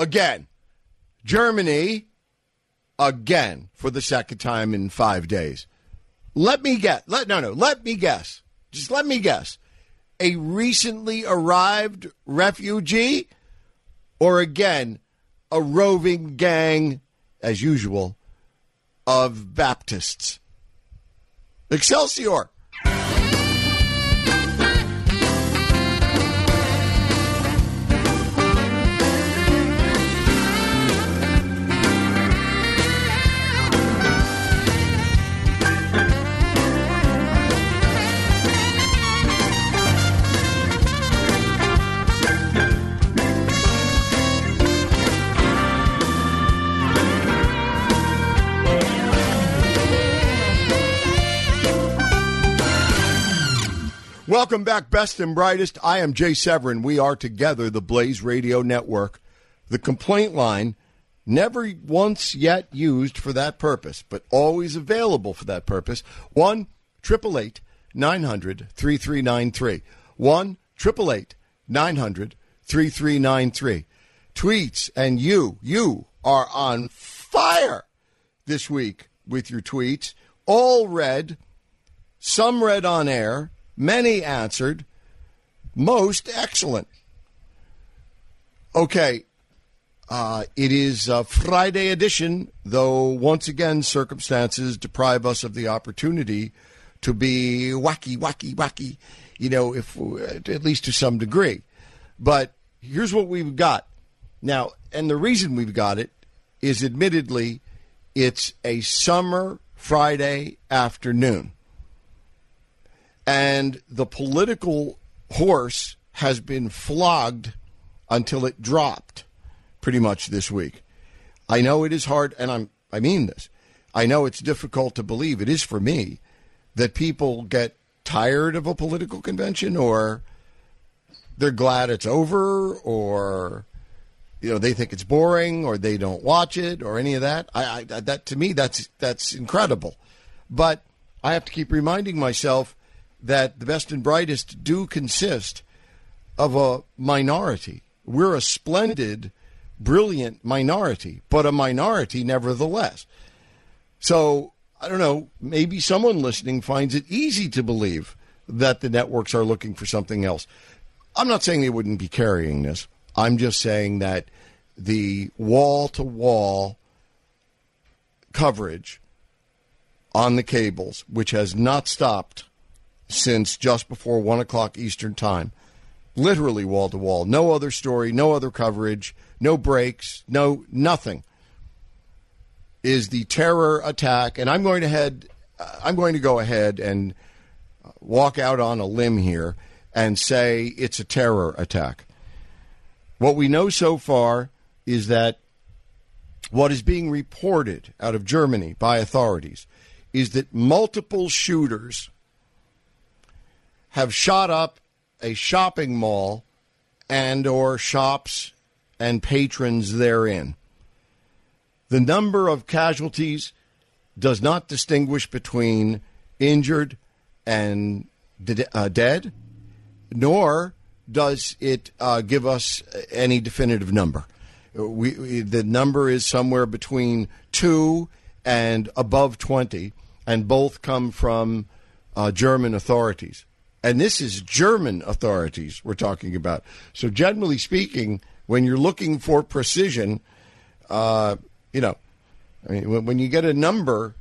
again. Germany again for the second time in 5 days. Let me guess. Let no no. Let me guess. Just let me guess. A recently arrived refugee, or again a roving gang, as usual, of Baptists. Excelsior. Welcome back, best and brightest. I am Jay Severin. We are together, the Blaze Radio Network. The complaint line, never once yet used for that purpose, but always available for that purpose. 1 888 900 3393. 1 888 900 3393. Tweets, and you, you are on fire this week with your tweets. All read, some read on air Many answered, most excellent. Okay, uh, it is a Friday edition, though once again circumstances deprive us of the opportunity to be wacky, wacky, wacky. You know, if at least to some degree. But here's what we've got now, and the reason we've got it is admittedly it's a summer Friday afternoon and the political horse has been flogged until it dropped pretty much this week. I know it is hard, and I'm, I mean this. I know it's difficult to believe, it is for me, that people get tired of a political convention or they're glad it's over or you know they think it's boring or they don't watch it or any of that I, I that to me that's that's incredible but i have to keep reminding myself that the best and brightest do consist of a minority. We're a splendid, brilliant minority, but a minority nevertheless. So, I don't know, maybe someone listening finds it easy to believe that the networks are looking for something else. I'm not saying they wouldn't be carrying this. I'm just saying that the wall to wall coverage on the cables, which has not stopped since just before 1 o'clock Eastern Time. Literally wall to wall. No other story, no other coverage, no breaks, no nothing. Is the terror attack, and I'm going to head, uh, I'm going to go ahead and walk out on a limb here and say it's a terror attack. What we know so far is that what is being reported out of Germany by authorities is that multiple shooters have shot up a shopping mall and or shops and patrons therein. The number of casualties does not distinguish between injured and uh, dead, nor does it uh, give us any definitive number. We, we, the number is somewhere between two and above 20, and both come from uh, German authorities. And this is German authorities we're talking about. So, generally speaking, when you're looking for precision, uh, you know, I mean, when, when, you get a number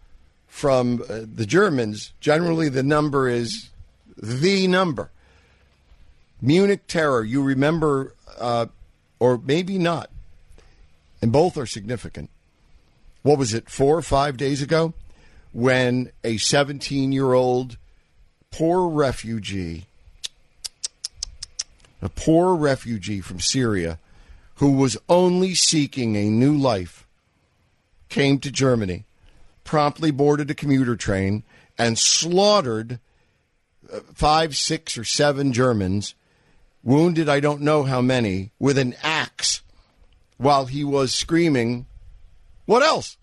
from uh, the Germans, generally the number is the number. Munich terror, you remember, uh, or maybe not, and both are significant. What was it, four or five days ago, when a 17 year old poor refugee, a poor refugee from Syria who was only seeking a new life, came to Germany, promptly boarded a commuter train, and slaughtered uh, five, six, or seven Germans, wounded I don't know how many, with an axe while he was screaming, What else?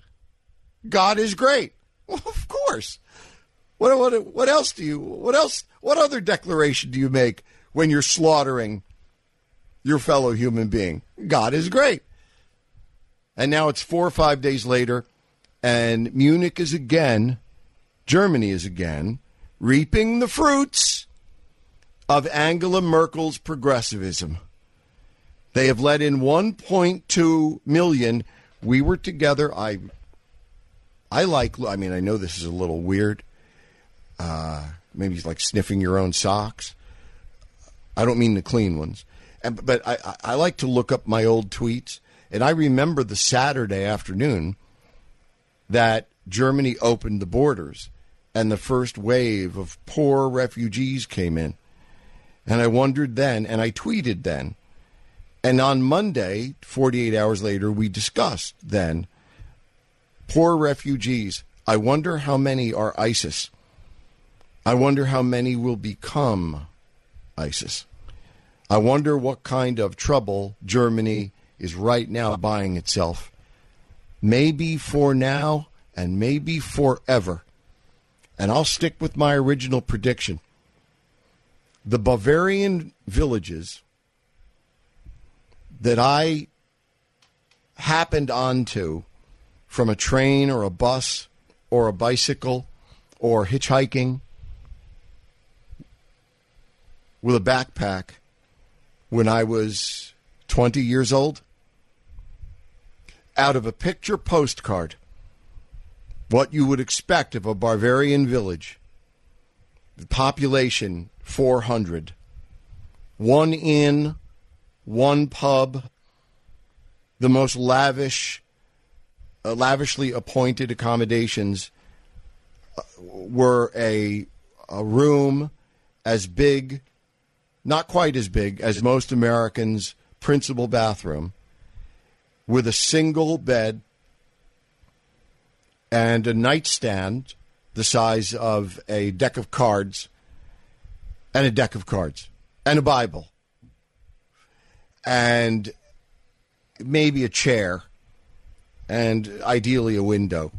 God is great. Well, of course. What, what, what else do you, what else, what other declaration do you make when you're slaughtering your fellow human being? God is great. And now it's four or five days later, and Munich is again, Germany is again, reaping the fruits of Angela Merkel's progressivism. They have let in 1.2 million. We were together. I, I like. I mean, I know this is a little weird. Uh, maybe like sniffing your own socks. I don't mean the clean ones, and, but I, I like to look up my old tweets, and I remember the Saturday afternoon that Germany opened the borders, and the first wave of poor refugees came in, and I wondered then, and I tweeted then, and on Monday, 48 hours later, we discussed then poor refugees. I wonder how many are ISIS. I wonder how many will become ISIS. I wonder what kind of trouble Germany is right now buying itself. Maybe for now and maybe forever. And I'll stick with my original prediction. The Bavarian villages that I happened onto from a train or a bus or a bicycle or hitchhiking with a backpack when I was 20 years old? Out of a picture postcard, what you would expect of a Bavarian village, the population 400, one inn, one pub, the most lavish, uh, lavishly appointed accommodations uh, were a, a room as big not quite as big as most Americans' principal bathroom, with a single bed and a nightstand the size of a deck of cards, and a deck of cards, and a Bible, and maybe a chair, and ideally a window.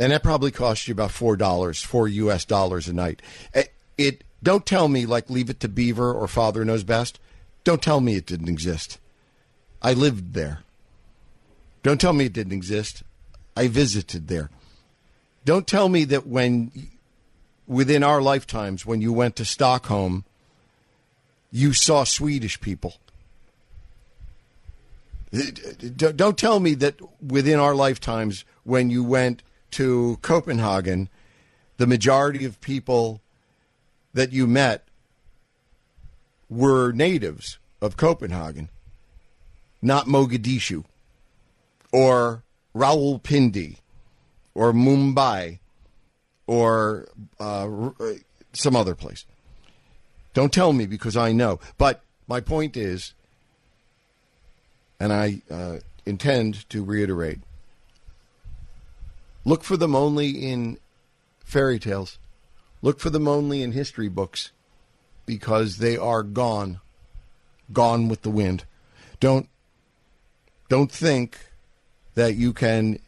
And that probably costs you about four dollars, four U.S. dollars a night. It, it don't tell me like Leave It to Beaver or Father Knows Best. Don't tell me it didn't exist. I lived there. Don't tell me it didn't exist. I visited there. Don't tell me that when, within our lifetimes, when you went to Stockholm, you saw Swedish people. Don't tell me that within our lifetimes, when you went to Copenhagen, the majority of people that you met were natives of Copenhagen, not Mogadishu or Rawalpindi or Mumbai or uh, some other place. Don't tell me because I know. But my point is, and I uh, intend to reiterate look for them only in fairy tales. Look for them only in history books because they are gone, gone with the wind. Don't don't think that you can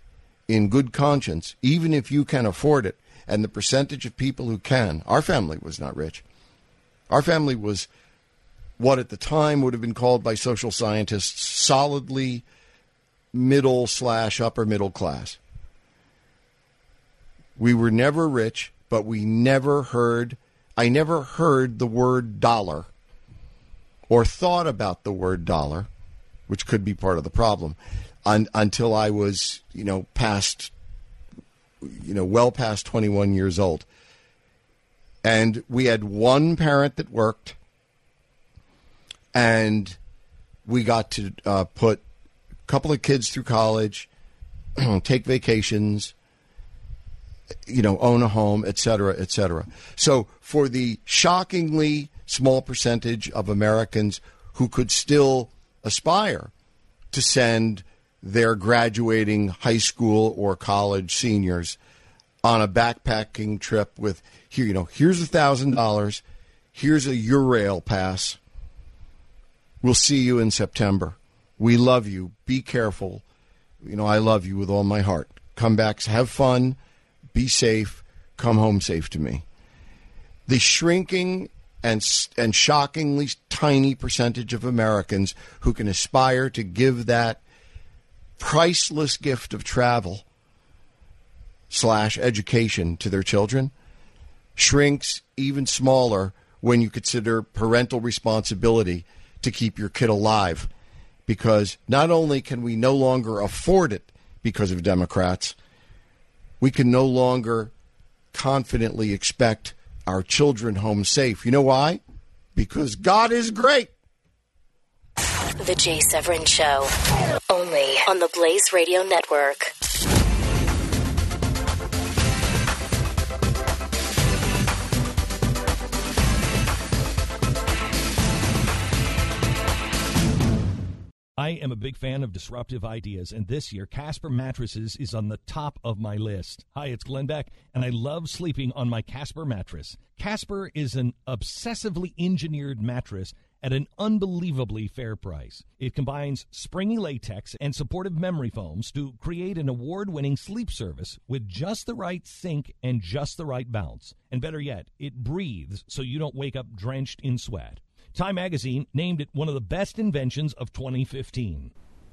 in good conscience, even if you can afford it, and the percentage of people who can. Our family was not rich. Our family was what at the time would have been called by social scientists solidly middle slash upper middle class. We were never rich but we never heard, I never heard the word dollar or thought about the word dollar, which could be part of the problem, un, until I was, you know, past, you know, well past 21 years old. And we had one parent that worked, and we got to uh, put a couple of kids through college, take vacations, you know, own a home, et cetera, et cetera. So for the shockingly small percentage of Americans who could still aspire to send their graduating high school or college seniors on a backpacking trip with here you know here's a thousand dollars here's a Eurail pass. We'll see you in september. We love you. Be careful. You know i love you with all my heart. Come back have fun be safe come home safe to me. The shrinking and and shockingly tiny percentage of Americans who can aspire to give that priceless gift of travel slash education to their children shrinks even smaller when you consider parental responsibility to keep your kid alive. Because not only can we no longer afford it because of Democrats, we can no longer confidently expect our children home safe. You know why? Because God is great. The Jay Severin Show, only on the Blaze Radio Network. I am a big fan of disruptive ideas, and this year Casper Mattresses is on the top of my list. Hi, it's Glenn Beck, and I love sleeping on my Casper mattress. Casper is an obsessively engineered mattress at an unbelievably fair price. It combines springy latex and supportive memory foams to create an award winning sleep service with just the right sink and just the right bounce. And better yet, it breathes so you don't wake up drenched in sweat. Time magazine named it one of the best inventions of 2015.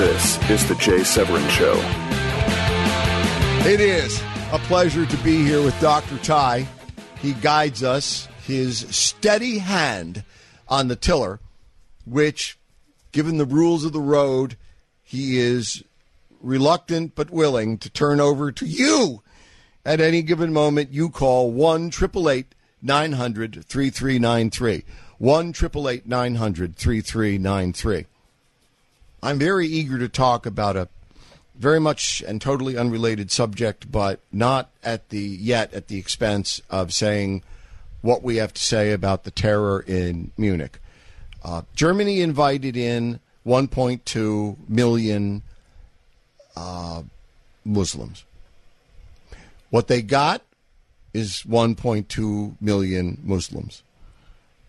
This is the Jay Severin Show. It is a pleasure to be here with Dr. Ty. He guides us, his steady hand on the tiller, which, given the rules of the road, he is reluctant but willing to turn over to you at any given moment. You call 1 900 3393. 1 900 3393. I'm very eager to talk about a very much and totally unrelated subject, but not at the yet at the expense of saying what we have to say about the terror in Munich. Uh, Germany invited in 1.2 million uh, Muslims. What they got is 1.2 million Muslims.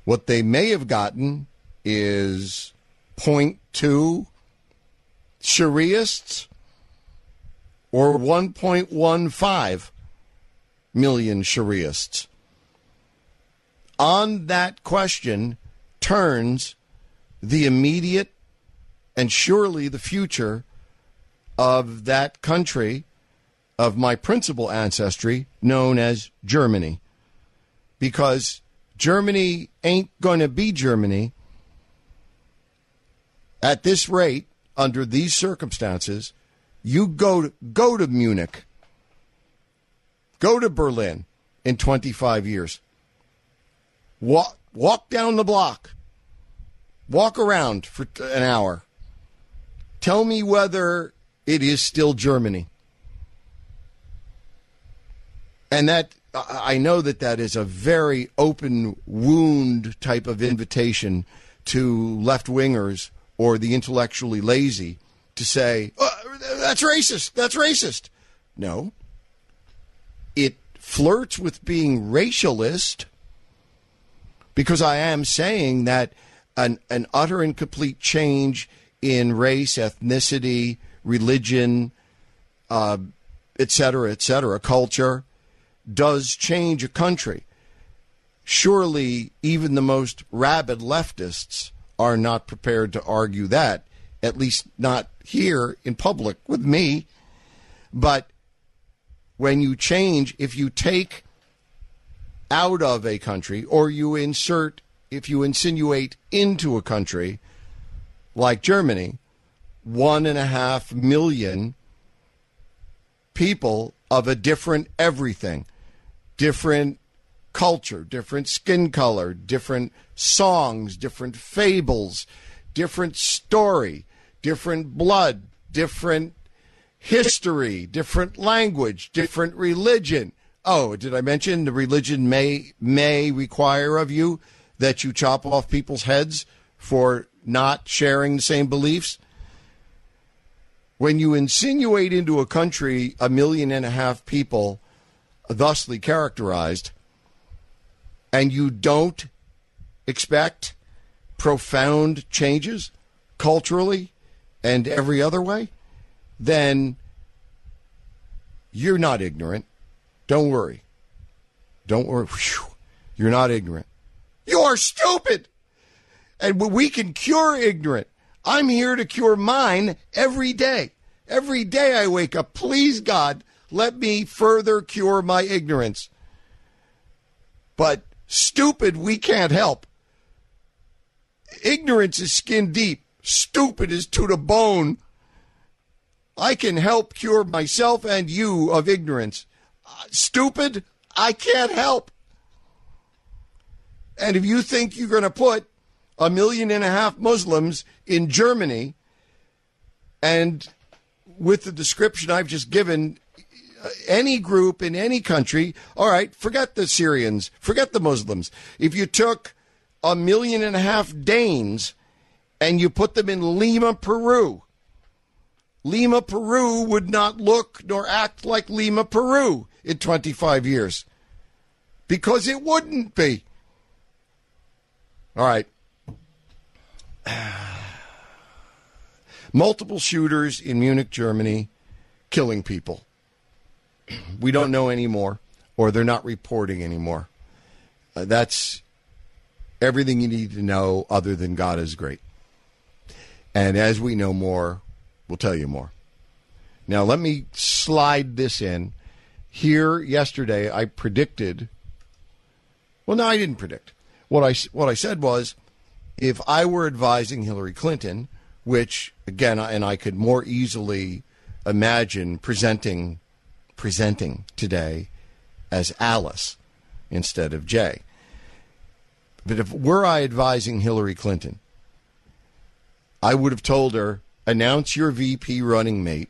What they may have gotten is 0.2 Shariaists or 1.15 million Shariaists? On that question turns the immediate and surely the future of that country of my principal ancestry known as Germany. Because Germany ain't going to be Germany at this rate under these circumstances, you go to, go to Munich, go to Berlin in 25 years. Walk, walk down the block, walk around for an hour. Tell me whether it is still Germany. And that I know that that is a very open wound type of invitation to left wingers or the intellectually lazy to say, oh, that's racist, that's racist. No. It flirts with being racialist because I am saying that an, an utter and complete change in race, ethnicity, religion, uh, et cetera, et cetera, culture does change a country. Surely, even the most rabid leftists are not prepared to argue that, at least not here in public with me. But when you change, if you take out of a country or you insert, if you insinuate into a country like Germany, one and a half million people of a different everything, different culture, different skin color, different songs, different fables, different story, different blood, different history, different language, different religion. Oh, did I mention the religion may may require of you that you chop off people's heads for not sharing the same beliefs? When you insinuate into a country a million and a half people thusly characterized, and you don't expect profound changes culturally and every other way, then you're not ignorant. Don't worry. Don't worry. You're not ignorant. You are stupid. And we can cure ignorant. I'm here to cure mine every day. Every day I wake up. Please, God, let me further cure my ignorance. But stupid, we can't help. Ignorance is skin deep. Stupid is to the bone. I can help cure myself and you of ignorance. Uh, stupid, I can't help. And if you think you're going to put a million and a half Muslims in Germany and with the description I've just given, Uh, any group in any country, all right, forget the Syrians, forget the Muslims. If you took a million and a half Danes and you put them in Lima, Peru, Lima, Peru would not look nor act like Lima, Peru in 25 years because it wouldn't be. All right. Multiple shooters in Munich, Germany, killing people. We don't know anymore, or they're not reporting anymore. Uh, that's everything you need to know, other than God is great. And as we know more, we'll tell you more. Now, let me slide this in. Here yesterday, I predicted. Well, no, I didn't predict. What I what I said was, if I were advising Hillary Clinton, which again, and I could more easily imagine presenting presenting today as Alice instead of Jay. But if were I advising Hillary Clinton, I would have told her announce your VP running mate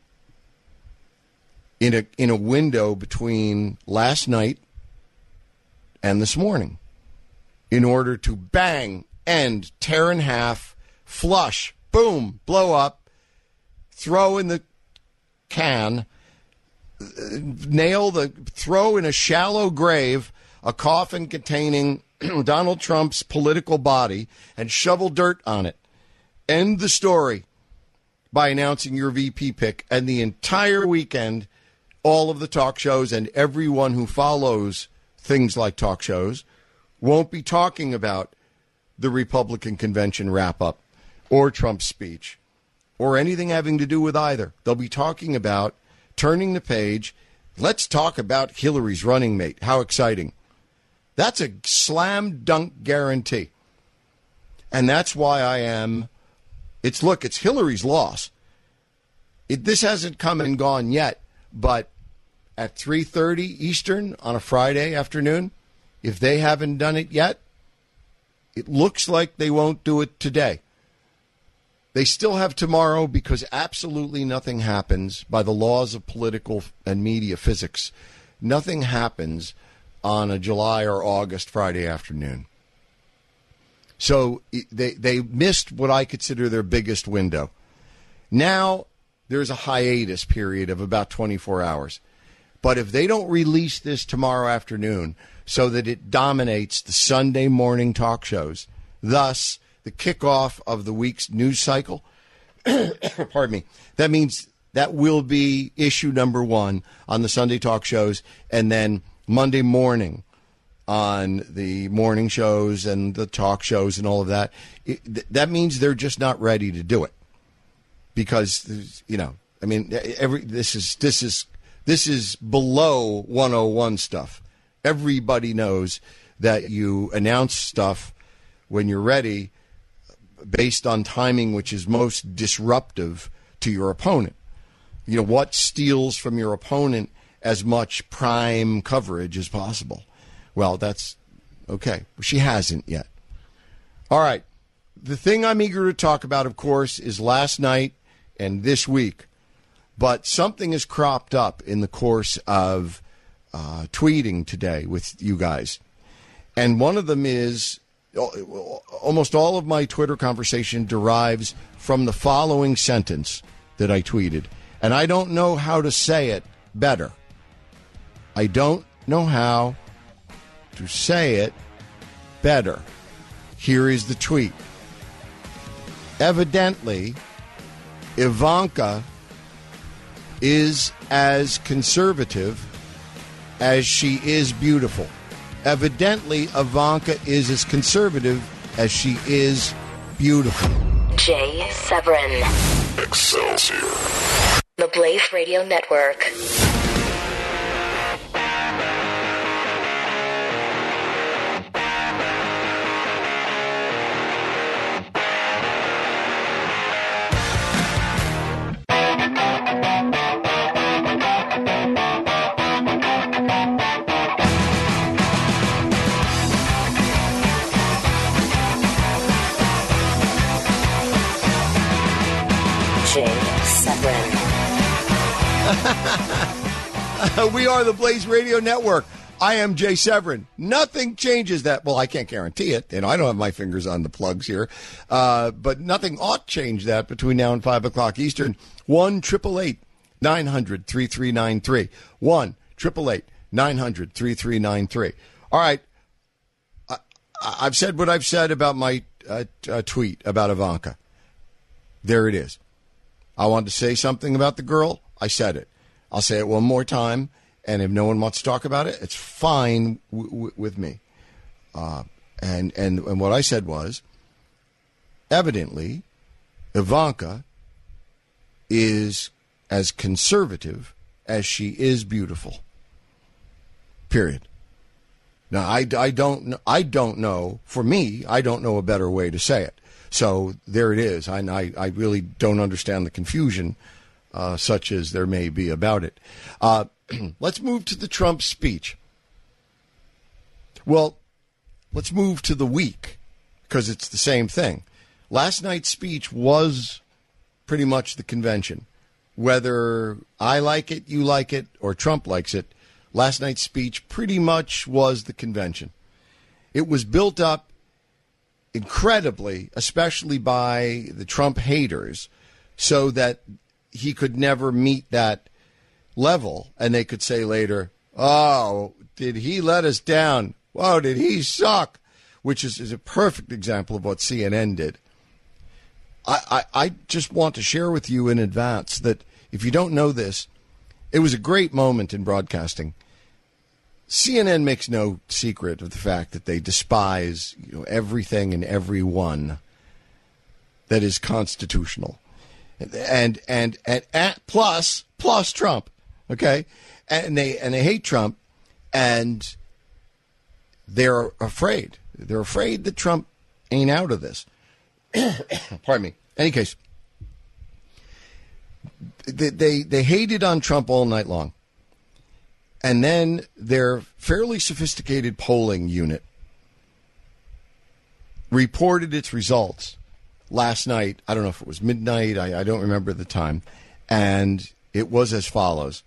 in a in a window between last night and this morning in order to bang end tear in half flush boom blow up throw in the can nail the throw in a shallow grave a coffin containing Donald Trump's political body and shovel dirt on it end the story by announcing your VP pick, and the entire weekend, all of the talk shows and everyone who follows things like talk shows won't be talking about the Republican convention wrap up or Trump's speech or anything having to do with either. They'll be talking about turning the page. Let's talk about Hillary's running mate. How exciting! That's a slam dunk guarantee. And that's why I am it's look, it's Hillary's loss. It, this hasn't come and gone yet, but at 3:30 Eastern on a Friday afternoon, if they haven't done it yet, it looks like they won't do it today. They still have tomorrow because absolutely nothing happens by the laws of political and media physics. Nothing happens on a July or August Friday afternoon. So they they missed what I consider their biggest window. Now there's a hiatus period of about 24 hours. But if they don't release this tomorrow afternoon so that it dominates the Sunday morning talk shows, thus the kickoff of the week's news cycle, pardon me, that means that will be issue number one on the Sunday talk shows. And then Monday morning, on the morning shows and the talk shows and all of that, it, that means they're just not ready to do it because you know, I mean, every this is this is This is below 101 stuff. Everybody knows that you announce stuff when you're ready based on timing which is most disruptive to your opponent. You know, what steals from your opponent as much prime coverage as possible. Well, that's okay. She hasn't yet. All right. The thing I'm eager to talk about, of course, is last night and this week. But something has cropped up in the course of uh, tweeting today with you guys. And one of them is almost all of my Twitter conversation derives from the following sentence that I tweeted. And I don't know how to say it better. I don't know how to say it better. Here is the tweet. Evidently, Ivanka is as conservative as she is beautiful. Evidently, Ivanka is as conservative as she is beautiful. Jay Severin. Excelsior. The Blaze Radio Network. Are the Blaze Radio Network. I am Jay Severin. Nothing changes that. Well, I can't guarantee it. You know, I don't have my fingers on the plugs here, uh, but nothing ought change that between now and five o'clock Eastern. One triple eight nine hundred three three nine three. One triple eight nine hundred three three nine three. All right. I, I've said what I've said about my uh, uh, tweet about Ivanka. There it is. I wanted to say something about the girl. I said it. I'll say it one more time. And if no one wants to talk about it, it's fine w- w- with me. Uh, and, and, and what I said was evidently, Ivanka is as conservative as she is beautiful. Period. Now, I, I, don't, I don't know, for me, I don't know a better way to say it. So there it is. I, I, I really don't understand the confusion, uh, such as there may be about it. Uh, let's move to the Trump speech. Well, let's move to the week because it's the same thing. Last night's speech was pretty much the convention. Whether I like it, you like it, or Trump likes it, last night's speech pretty much was the convention. It was built up incredibly, especially by the Trump haters, so that he could never meet that level. And they could say later, oh, did he let us down? Whoa, did he suck? Which is, is a perfect example of what CNN did. I, I, I just want to share with you in advance that if you don't know this, it was a great moment in broadcasting. CNN makes no secret of the fact that they despise you know, everything and everyone that is constitutional, and and and, and plus plus Trump, okay, and they and they hate Trump, and they're afraid. They're afraid that Trump ain't out of this. Pardon me. Any case, they, they they hated on Trump all night long. And then their fairly sophisticated polling unit reported its results last night. I don't know if it was midnight, I, I don't remember the time. And it was as follows.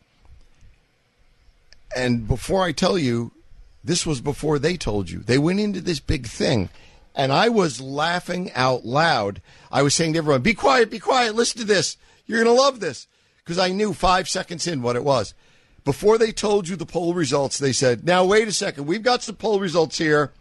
And before I tell you, this was before they told you. They went into this big thing. And I was laughing out loud. I was saying to everyone, be quiet, be quiet, listen to this. You're going to love this. Because I knew five seconds in what it was before they told you the poll results, they said, now, wait a second. We've got some poll results here,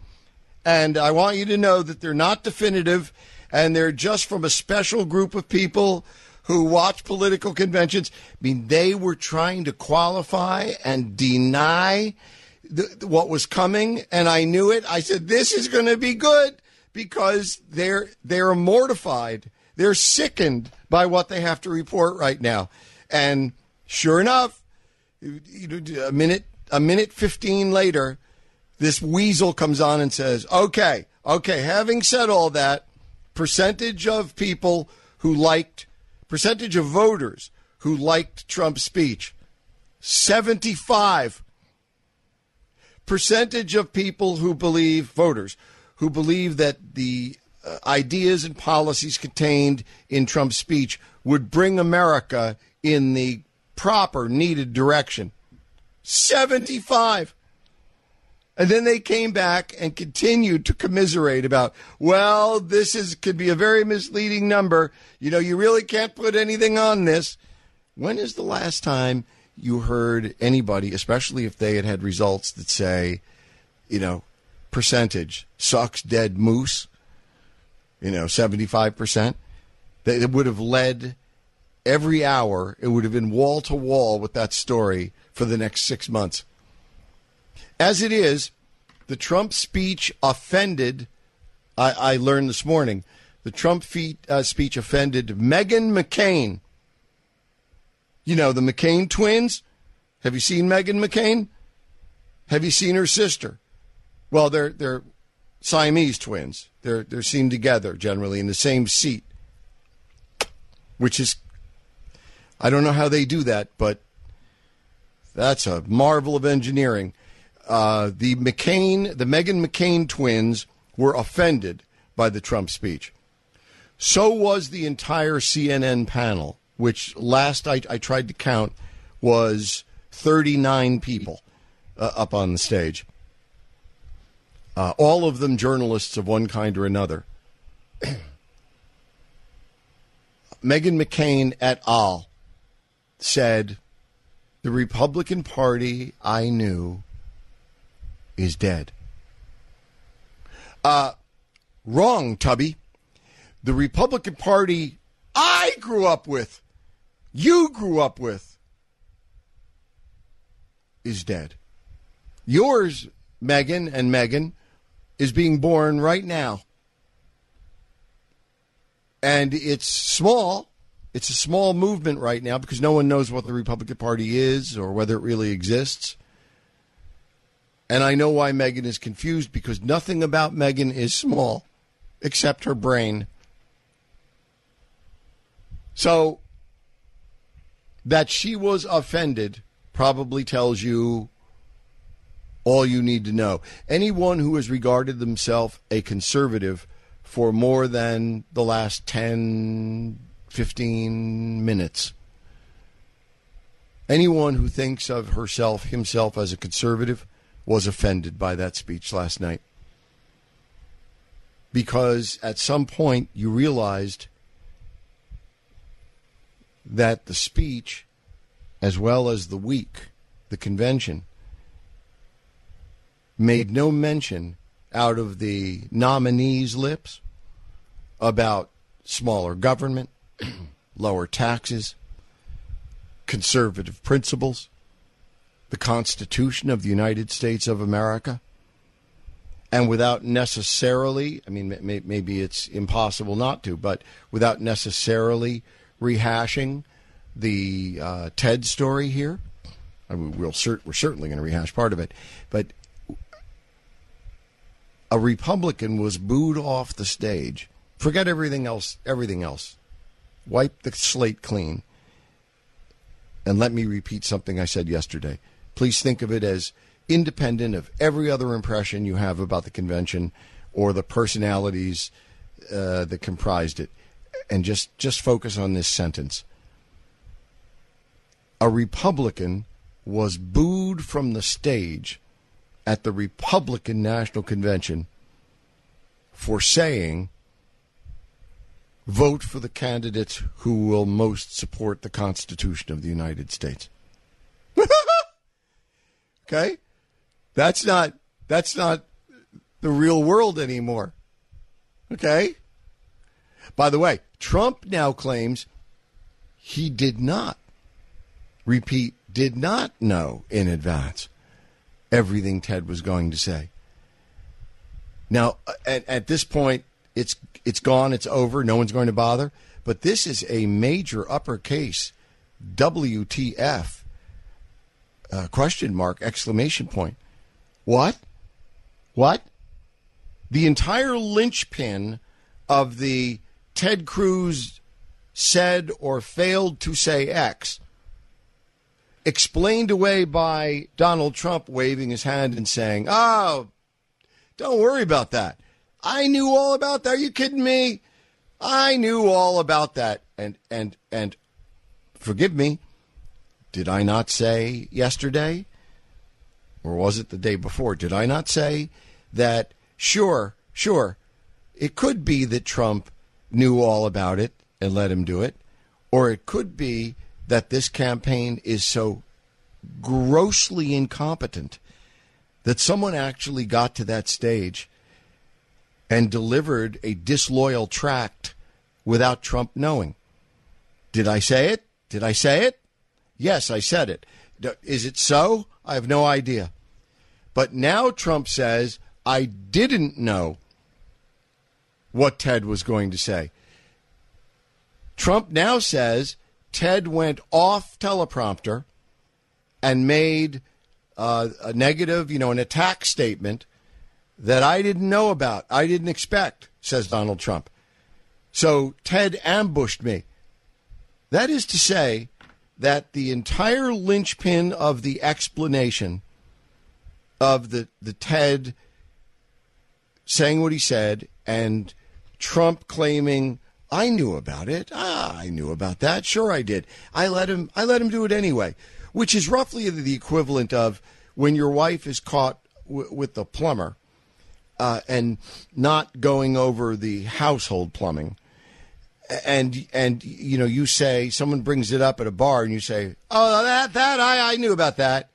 and I want you to know that they're not definitive, and they're just from a special group of people who watch political conventions. I mean, they were trying to qualify and deny the, what was coming, and I knew it. I said, this is going to be good because they're, they're mortified. They're sickened by what they have to report right now. And sure enough, a minute, a minute fifteen later, this weasel comes on and says, "Okay, okay." Having said all that, percentage of people who liked, percentage of voters who liked Trump's speech, seventy-five. Percentage of people who believe voters who believe that the uh, ideas and policies contained in Trump's speech would bring America in the proper, needed direction. 75. And then they came back and continued to commiserate about, well, this is could be a very misleading number. You know, you really can't put anything on this. When is the last time you heard anybody, especially if they had had results that say, you know, percentage sucks dead moose, you know, 75%, that it would have led every hour, it would have been wall to wall with that story for the next six months. As it is, the Trump speech offended, I, I learned this morning, the Trump feet, uh, speech offended Meghan McCain. You know, the McCain twins. Have you seen Meghan McCain? Have you seen her sister? Well, they're they're Siamese twins. They're they're seen together generally in the same seat, which is I don't know how they do that, but that's a marvel of engineering. Uh, the McCain, the Meghan McCain twins were offended by the Trump speech. So was the entire CNN panel, which last I, I tried to count was 39 people uh, up on the stage uh, all of them journalists of one kind or another. Meghan McCain et al. said, The Republican Party I knew is dead. Uh, wrong, Tubby. The Republican Party I grew up with, you grew up with, is dead. Yours, Meghan and Meghan, is being born right now. And it's small. It's a small movement right now because no one knows what the Republican Party is or whether it really exists. And I know why Meghan is confused because nothing about Meghan is small except her brain. So that she was offended probably tells you all you need to know. Anyone who has regarded themselves a conservative for more than the last 10, 15 minutes, anyone who thinks of herself, himself as a conservative, was offended by that speech last night. Because at some point you realized that the speech, as well as the week, the convention, made no mention out of the nominees' lips about smaller government, lower taxes, conservative principles, the Constitution of the United States of America, and without necessarily, I mean, maybe it's impossible not to, but without necessarily rehashing the uh, Ted story here. I mean, we'll cert- we're certainly going to rehash part of it, but a Republican was booed off the stage. Forget everything else, everything else. Wipe the slate clean. And let me repeat something I said yesterday. Please think of it as independent of every other impression you have about the convention or the personalities uh, that comprised it. And just, just focus on this sentence. A Republican was booed from the stage at the Republican National Convention for saying, vote for the candidates who will most support the Constitution of the United States. Okay? That's not that's not the real world anymore. Okay? By the way, Trump now claims he did not repeat did not know in advance everything Ted was going to say. Now, at, at this point, it's it's gone, it's over, no one's going to bother. But this is a major uppercase WTF uh, question mark exclamation point. What? What? The entire linchpin of the Ted Cruz said or failed to say X explained away by Donald Trump waving his hand and saying, "Oh, don't worry about that. I knew all about that. Are you kidding me? I knew all about that." And and and forgive me, did I not say yesterday or was it the day before? Did I not say that sure, sure, it could be that Trump knew all about it and let him do it, or it could be that this campaign is so grossly incompetent that someone actually got to that stage and delivered a disloyal tract without Trump knowing. Did I say it? Did I say it? Yes, I said it. Is it so? I have no idea. But now Trump says, I didn't know what Ted was going to say. Trump now says Ted went off teleprompter and made uh, a negative, you know, an attack statement that I didn't know about, I didn't expect, says Donald Trump. So Ted ambushed me. That is to say that the entire linchpin of the explanation of the, the Ted saying what he said and Trump claiming I knew about it. Ah, I knew about that. Sure I did. I let him I let him do it anyway, which is roughly the equivalent of when your wife is caught w- with the plumber uh, and not going over the household plumbing. And and you know you say someone brings it up at a bar and you say oh that that I, I knew about that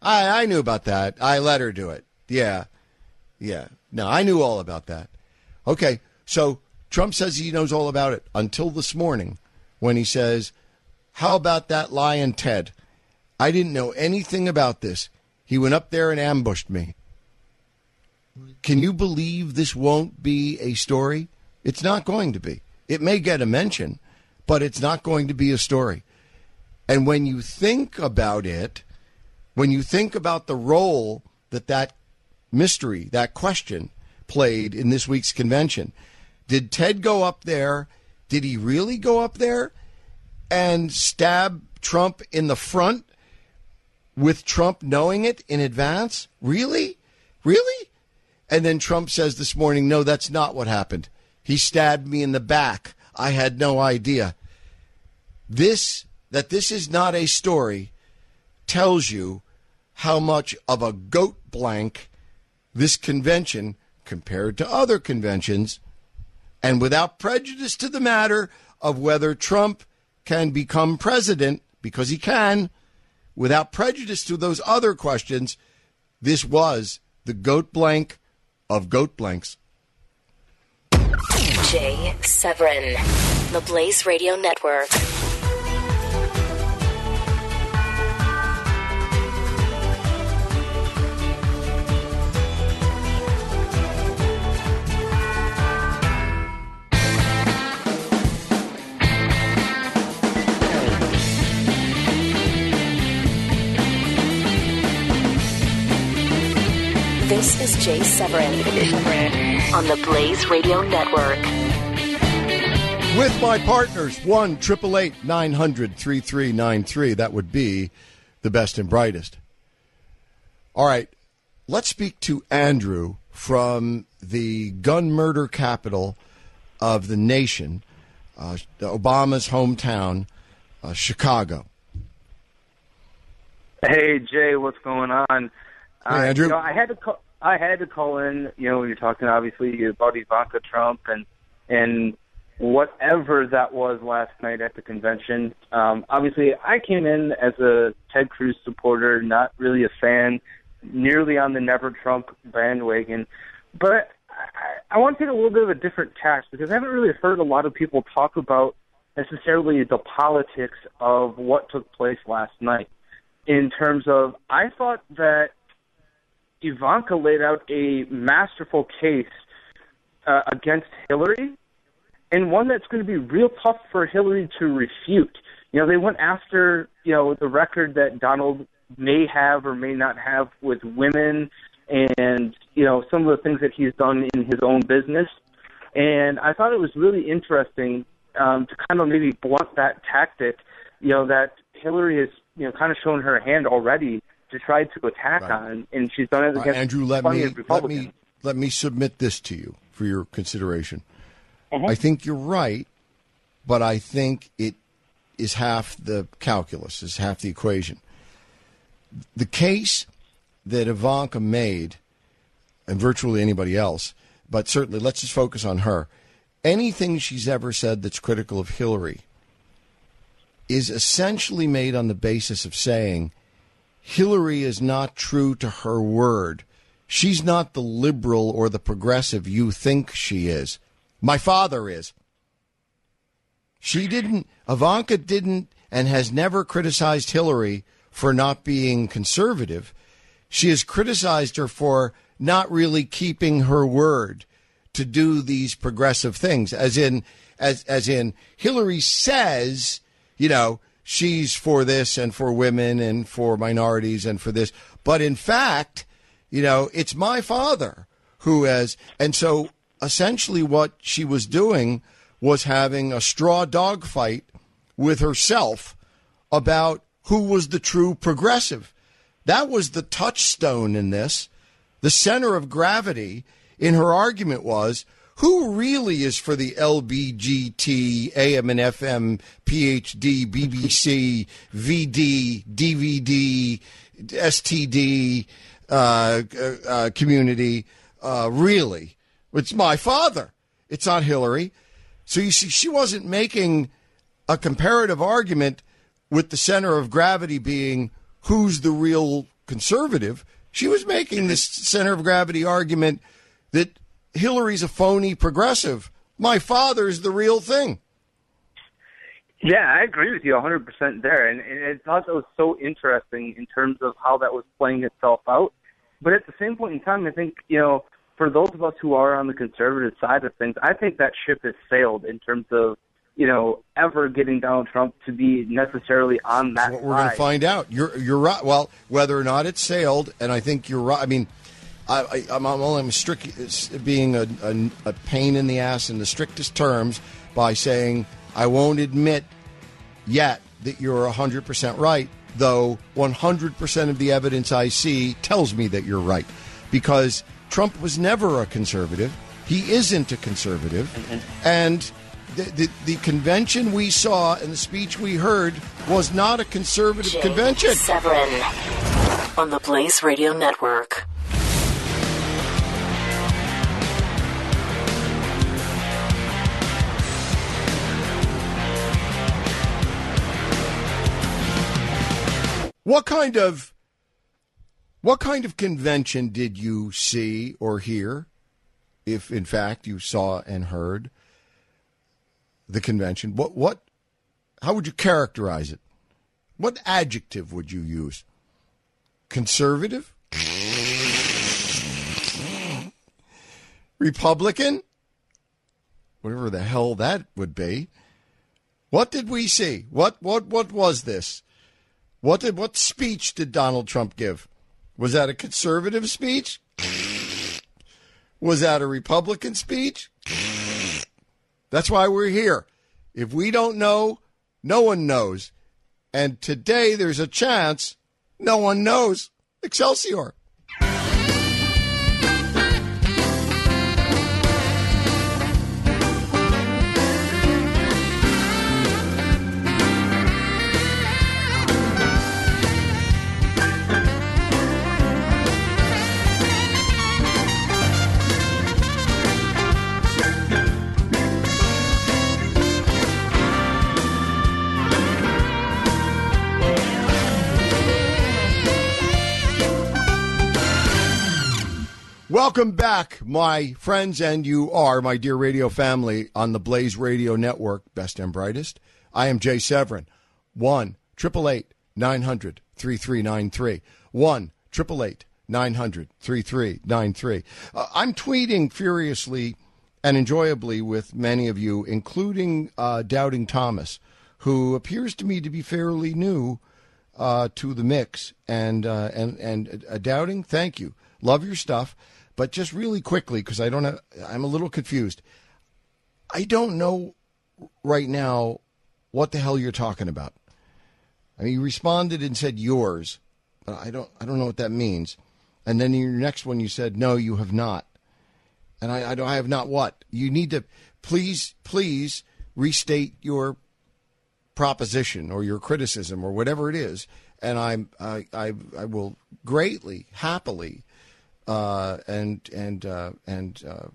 I I knew about that I let her do it yeah yeah no I knew all about that okay so Trump says he knows all about it until this morning when he says, How about that lyin' Ted? I didn't know anything about this. He went up there and ambushed me. Can you believe this won't be a story? It's not going to be. It may get a mention, but it's not going to be a story. And when you think about it, when you think about the role that that mystery, that question played in this week's convention, did Ted go up there? Did he really go up there and stab Trump in the front with Trump knowing it in advance? Really? Really? And then Trump says this morning, no, that's not what happened. He stabbed me in the back. I had no idea. This, that this is not a story, tells you how much of a goat blank this convention, compared to other conventions, and without prejudice to the matter of whether Trump can become president, because he can, without prejudice to those other questions, this was the goat blank of goat blanks. Jay Severin, the Blaze Radio Network. This is Jay Severin on the Blaze Radio Network. With my partners, 1 888 900 3393. That would be the best and brightest. All right, let's speak to Andrew from the gun murder capital of the nation, uh, Obama's hometown, uh, Chicago. Hey Jay, what's going on? Hey, Andrew. Uh, you know, I had to call. I had to call in. You know, you're talking obviously about Ivanka Trump and and whatever that was last night at the convention. Um, obviously, I came in as a Ted Cruz supporter, not really a fan, nearly on the Never Trump bandwagon, but I, I want to take a little bit of a different tack because I haven't really heard a lot of people talk about necessarily the politics of what took place last night. In terms of, I thought that Ivanka laid out a masterful case uh, against Hillary, and one that's going to be real tough for Hillary to refute. You know, they went after you know the record that Donald may have or may not have with women and you know some of the things that he's done in his own business and I thought it was really interesting um, to kind of maybe blunt that tactic you know that Hillary has you know kind of shown her hand already to try to attack Right. on and she's done it Uh, against Andrew, let me let me let me submit this to you for your consideration. Uh-huh. I think you're right, but I think it is half the calculus, is half the equation. The case that Ivanka made, and virtually anybody else, but certainly let's just focus on her. Anything she's ever said that's critical of Hillary is essentially made on the basis of saying Hillary is not true to her word. She's not the liberal or the progressive you think she is. My father is. She didn't, Ivanka didn't and has never criticized Hillary for not being conservative. She has criticized her for not really keeping her word to do these progressive things, as in, as, as in Hillary says, you know, she's for this and for women and for minorities and for this. But in fact, you know, it's my father who has, and so essentially what she was doing was having a straw dog fight with herself about who was the true progressive. That was the touchstone in this. The center of gravity in her argument was who really is for the LBGT, AM and FM, PhD, BBC, VD, DVD, STD uh, uh, uh, community, uh, really? It's my father. It's not Hillary. So you see, she wasn't making a comparative argument with the center of gravity being who's the real conservative. She was making this center of gravity argument that Hillary's a phony progressive. My father's the real thing. Yeah, I agree with you 100% there. And, and I thought that was so interesting in terms of how that was playing itself out. But at the same point in time, I think, you know, for those of us who are on the conservative side of things, I think that ship has sailed in terms of, you know, ever getting Donald Trump to be necessarily on that What we're going to find out. You're you're right. Well, whether or not it sailed, and I think you're right. I mean, I, I'm only strict being a, a, a pain in the ass in the strictest terms by saying I won't admit yet that you're 100% right, though 100% of the evidence I see tells me that you're right. Because Trump was never a conservative. He isn't a conservative. And the, the, the convention we saw and the speech we heard was not a conservative Jay convention. Severin on the Blaze Radio Network. What kind of what kind of convention did you see or hear, if in fact you saw and heard the convention? What what how would you characterize it? What adjective would you use? Conservative? Republican? Whatever the hell that would be. What did we see? What what what was this? What did what speech did Donald Trump give? Was that a conservative speech? Was that a Republican speech? That's why we're here. If we don't know, no one knows. And today there's a chance no one knows. Excelsior. Welcome back, my friends, and you are my dear radio family on the Blaze Radio Network, best and brightest. I am Jay Severin. One triple eight nine hundred three three nine three. One triple eight nine hundred three three nine three. Uh, I'm tweeting furiously and enjoyably with many of you, including uh, Doubting Thomas, who appears to me to be fairly new uh, to the mix. And uh, and and uh, doubting, thank you. Love your stuff, but just really quickly because I don't have, I'm a little confused. I don't know right now what the hell you're talking about. I mean, you responded and said yours, but I don't I don't know what that means. And then in your next one, you said no, you have not. And I I, don't, I have not what you need to please please restate your proposition or your criticism or whatever it is, and I'm I I, I will greatly happily uh, and and uh, and uh,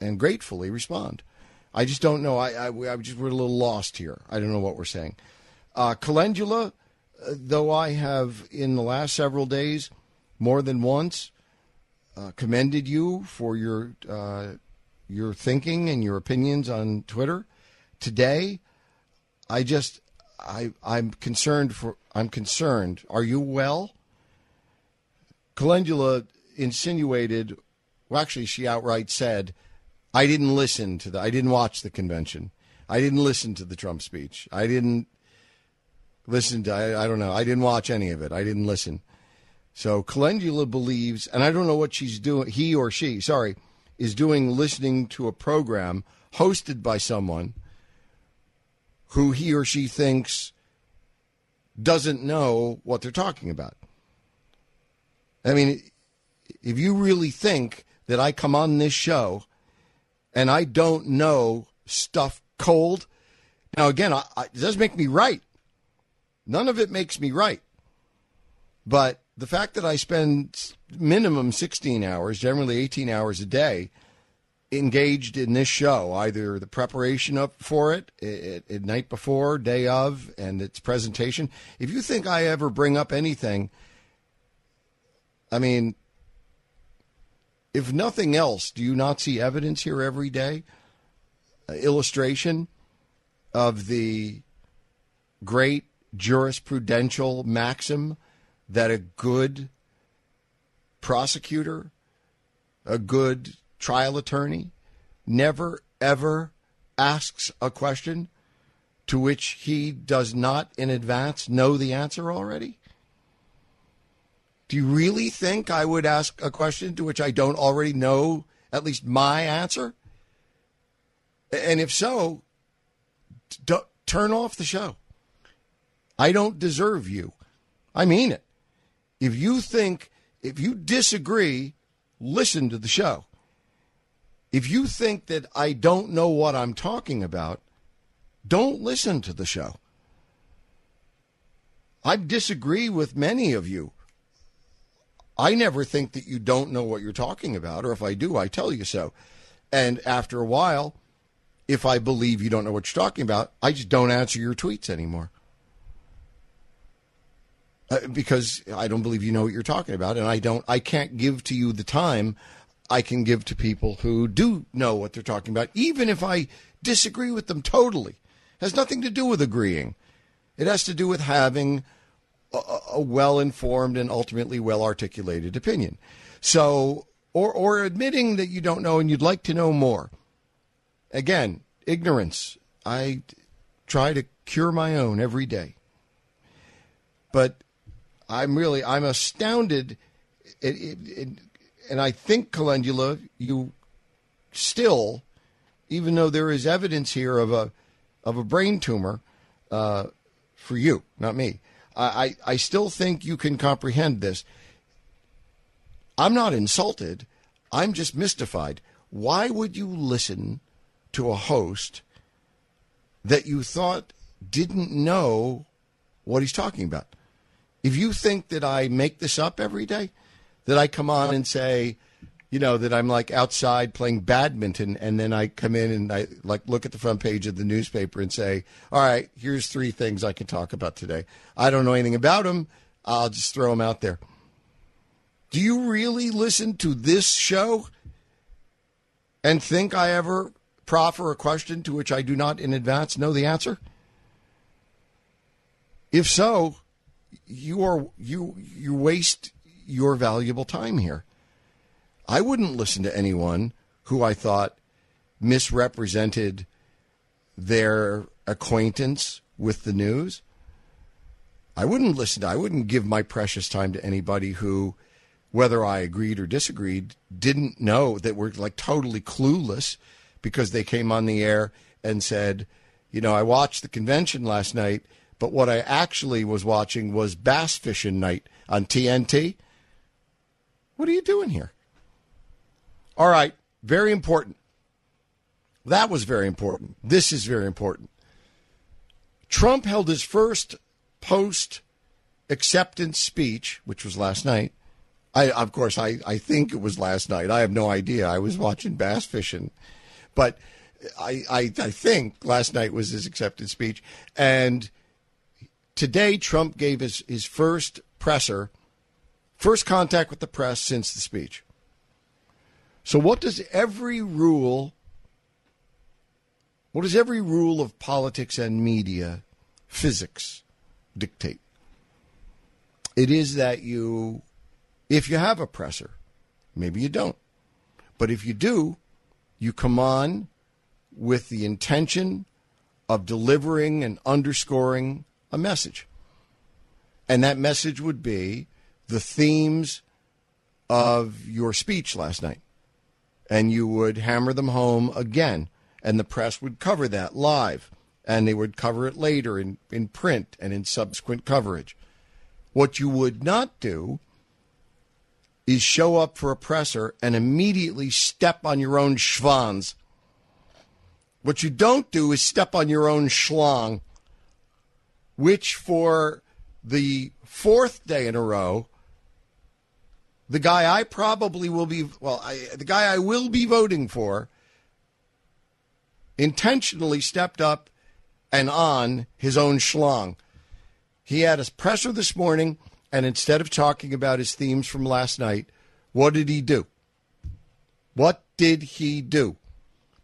and gratefully respond. I just don't know. I, I, I just we're a little lost here. I don't know what we're saying. Uh, calendula, though I have in the last several days more than once commended you for your your thinking and your opinions on Twitter. Today, I just I I'm concerned for I'm concerned. Are you well? Calendula insinuated, well, actually, she outright said, "I didn't listen to the, I didn't watch the convention, I didn't listen to the Trump speech, I didn't listen to, I, I don't know, I didn't watch any of it, I didn't listen." So Calendula believes, and I don't know what she's doing, he or she, sorry, is doing listening to a program hosted by someone who he or she thinks doesn't know what they're talking about. I mean, if you really think that I come on this show and I don't know stuff cold, now again, I, I, it does make me right. None of it makes me right. But the fact that I spend minimum 16 hours, generally 18 hours a day, engaged in this show, either the preparation up for it, it, it, night before, day of, and its presentation. If you think I ever bring up anything, I mean, if nothing else, do you not see evidence here every day? Uh, illustration of the great jurisprudential maxim that a good prosecutor, a good trial attorney never, ever asks a question to which he does not in advance know the answer already? Do you really think I would ask a question to which I don't already know at least my answer? And if so, d- turn off the show. I don't deserve you. I mean it. If you think, if you disagree, listen to the show. If you think that I don't know what I'm talking about, don't listen to the show. I disagree with many of you. I never think that you don't know what you're talking about, or if I do, I tell you so. And after a while, if I believe you don't know what you're talking about, I just don't answer your tweets anymore. Uh, because I don't believe you know what you're talking about, and I don't, I can't give to you the time I can give to people who do know what they're talking about, even if I disagree with them totally. It has nothing to do with agreeing. It has to do with having a, a well informed and ultimately well articulated opinion. So, or, or admitting that you don't know and you'd like to know more. Again, ignorance. I try to cure my own every day. But I'm really, I'm astounded. It, it, it, and I think calendula, you still, even though there is evidence here of a of a brain tumor, uh, for you, not me, I, I still think you can comprehend this. I'm not insulted. I'm just mystified. Why would you listen to a host that you thought didn't know what he's talking about? If you think that I make this up every day, that I come on and say, you know, that I'm like outside playing badminton, and then I come in and I like look at the front page of the newspaper and say, all right, here's three things I can talk about today. I don't know anything about them. I'll just throw them out there. Do you really listen to this show and think I ever proffer a question to which I do not in advance know the answer? If so, you are you you waste your valuable time here. I wouldn't listen to anyone who I thought misrepresented their acquaintance with the news. I wouldn't listen. To, I wouldn't give my precious time to anybody who, whether I agreed or disagreed, didn't know that were like totally clueless because they came on the air and said, you know, I watched the convention last night, but what I actually was watching was bass fishing night on TNT. What are you doing here? All right, very important. That was very important. This is very important. Trump held his first post acceptance speech, which was last night. I, of course, I, I think it was last night. I have no idea. I was watching bass fishing, but I, I, I think last night was his acceptance speech. And today, Trump gave his, his first presser, first contact with the press since the speech. So, what does every rule, what does every rule of politics and media, physics, dictate? It is that you, if you have a presser, maybe you don't, but if you do, you come on with the intention of delivering and underscoring a message. And that message would be the themes of your speech last night. And you would hammer them home again. And the press would cover that live. And they would cover it later in, in print and in subsequent coverage. What you would not do is show up for a presser and immediately step on your own schwanz what you don't do is step on your own schlong, which for the fourth day in a row, the guy I probably will be, well, I, the guy I will be voting for intentionally stepped up and on his own schlong. He had a presser this morning, and instead of talking about his themes from last night, what did he do? What did he do?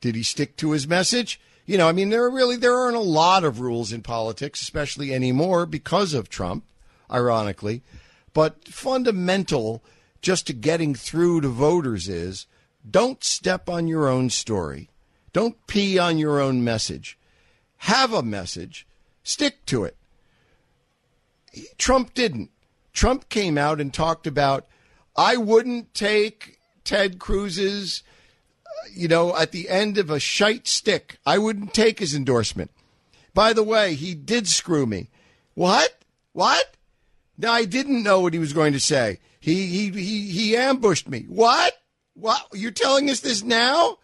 Did he stick to his message? You know, I mean, there are really there aren't a lot of rules in politics, especially anymore because of Trump, ironically. But fundamental just to getting through to voters is don't step on your own story. Don't pee on your own message. Have a message, stick to it. Trump didn't. Trump came out and talked about I wouldn't take Ted Cruz's uh, you know, at the end of a shite stick. I wouldn't take his endorsement. By the way, he did screw me. What? What? Now, I didn't know what he was going to say. He he he he ambushed me. What? What? You're telling us this now?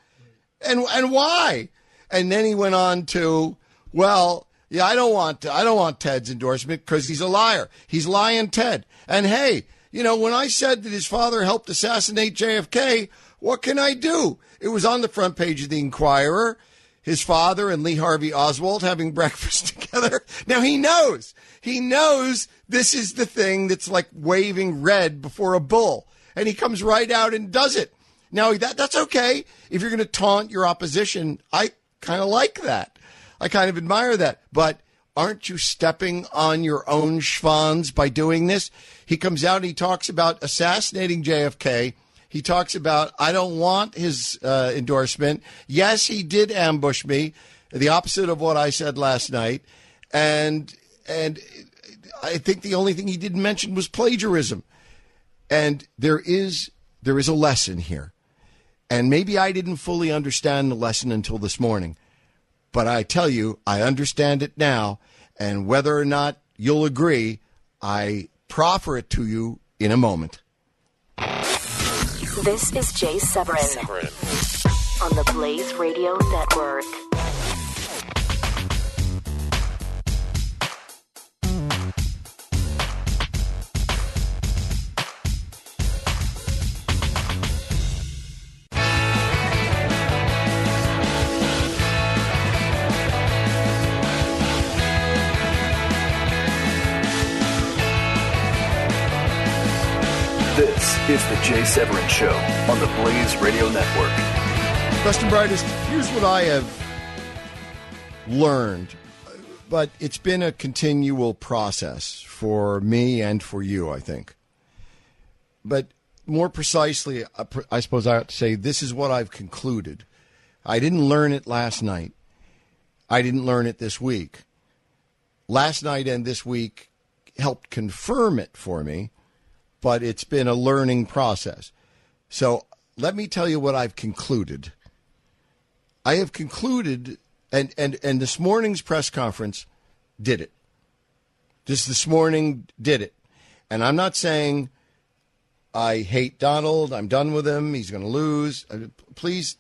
And and why? And then he went on to, well, yeah, I don't want I don't want Ted's endorsement because he's a liar. He's lying Ted. And hey, you know, when I said that his father helped assassinate JFK, what can I do? It was on the front page of the Enquirer. His father and Lee Harvey Oswald having breakfast together. Now he knows. He knows this is the thing that's like waving red before a bull. And he comes right out and does it. Now that that's okay. If you're going to taunt your opposition, I kind of like that. I kind of admire that. But aren't you stepping on your own schwanz by doing this? He comes out and he talks about assassinating JFK he talks about, I don't want his uh, endorsement. Yes, he did ambush me, the opposite of what I said last night. And, and I think the only thing he didn't mention was plagiarism. And there is, there is a lesson here. And maybe I didn't fully understand the lesson until this morning. But I tell you, I understand it now. And whether or not you'll agree, I proffer it to you in a moment. This is Jay Severin, Severin. on the Blaze Radio Network. It's the Jay Severin Show on the Blaze Radio Network. Best and brightest, here's what I have learned, but it's been a continual process for me and for you, I think. But more precisely, I suppose I ought to say this is what I've concluded. I didn't learn it last night. I didn't learn it this week. Last night and this week helped confirm it for me, but it's been a learning process. So let me tell you what I've concluded. I have concluded, and, and, and this morning's press conference did it. Just this morning did it. And I'm not saying I hate Donald. I'm done with him. He's going to lose. Uh, please,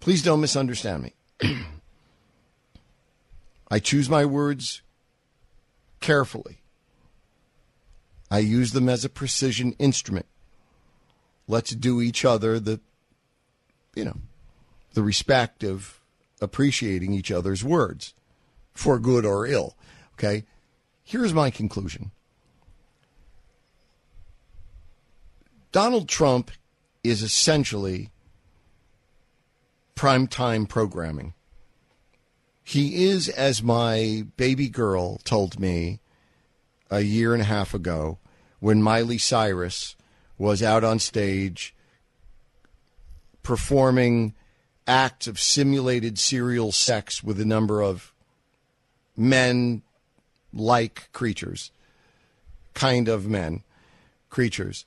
please don't misunderstand me. I choose my words carefully. I use them as a precision instrument. Let's do each other the, you know, the respect of appreciating each other's words for good or ill. Okay? Here's my conclusion Donald Trump is essentially primetime programming. He is, as my baby girl told me a year and a half ago, when Miley Cyrus was out on stage performing acts of simulated serial sex with a number of men like creatures, kind of men, creatures.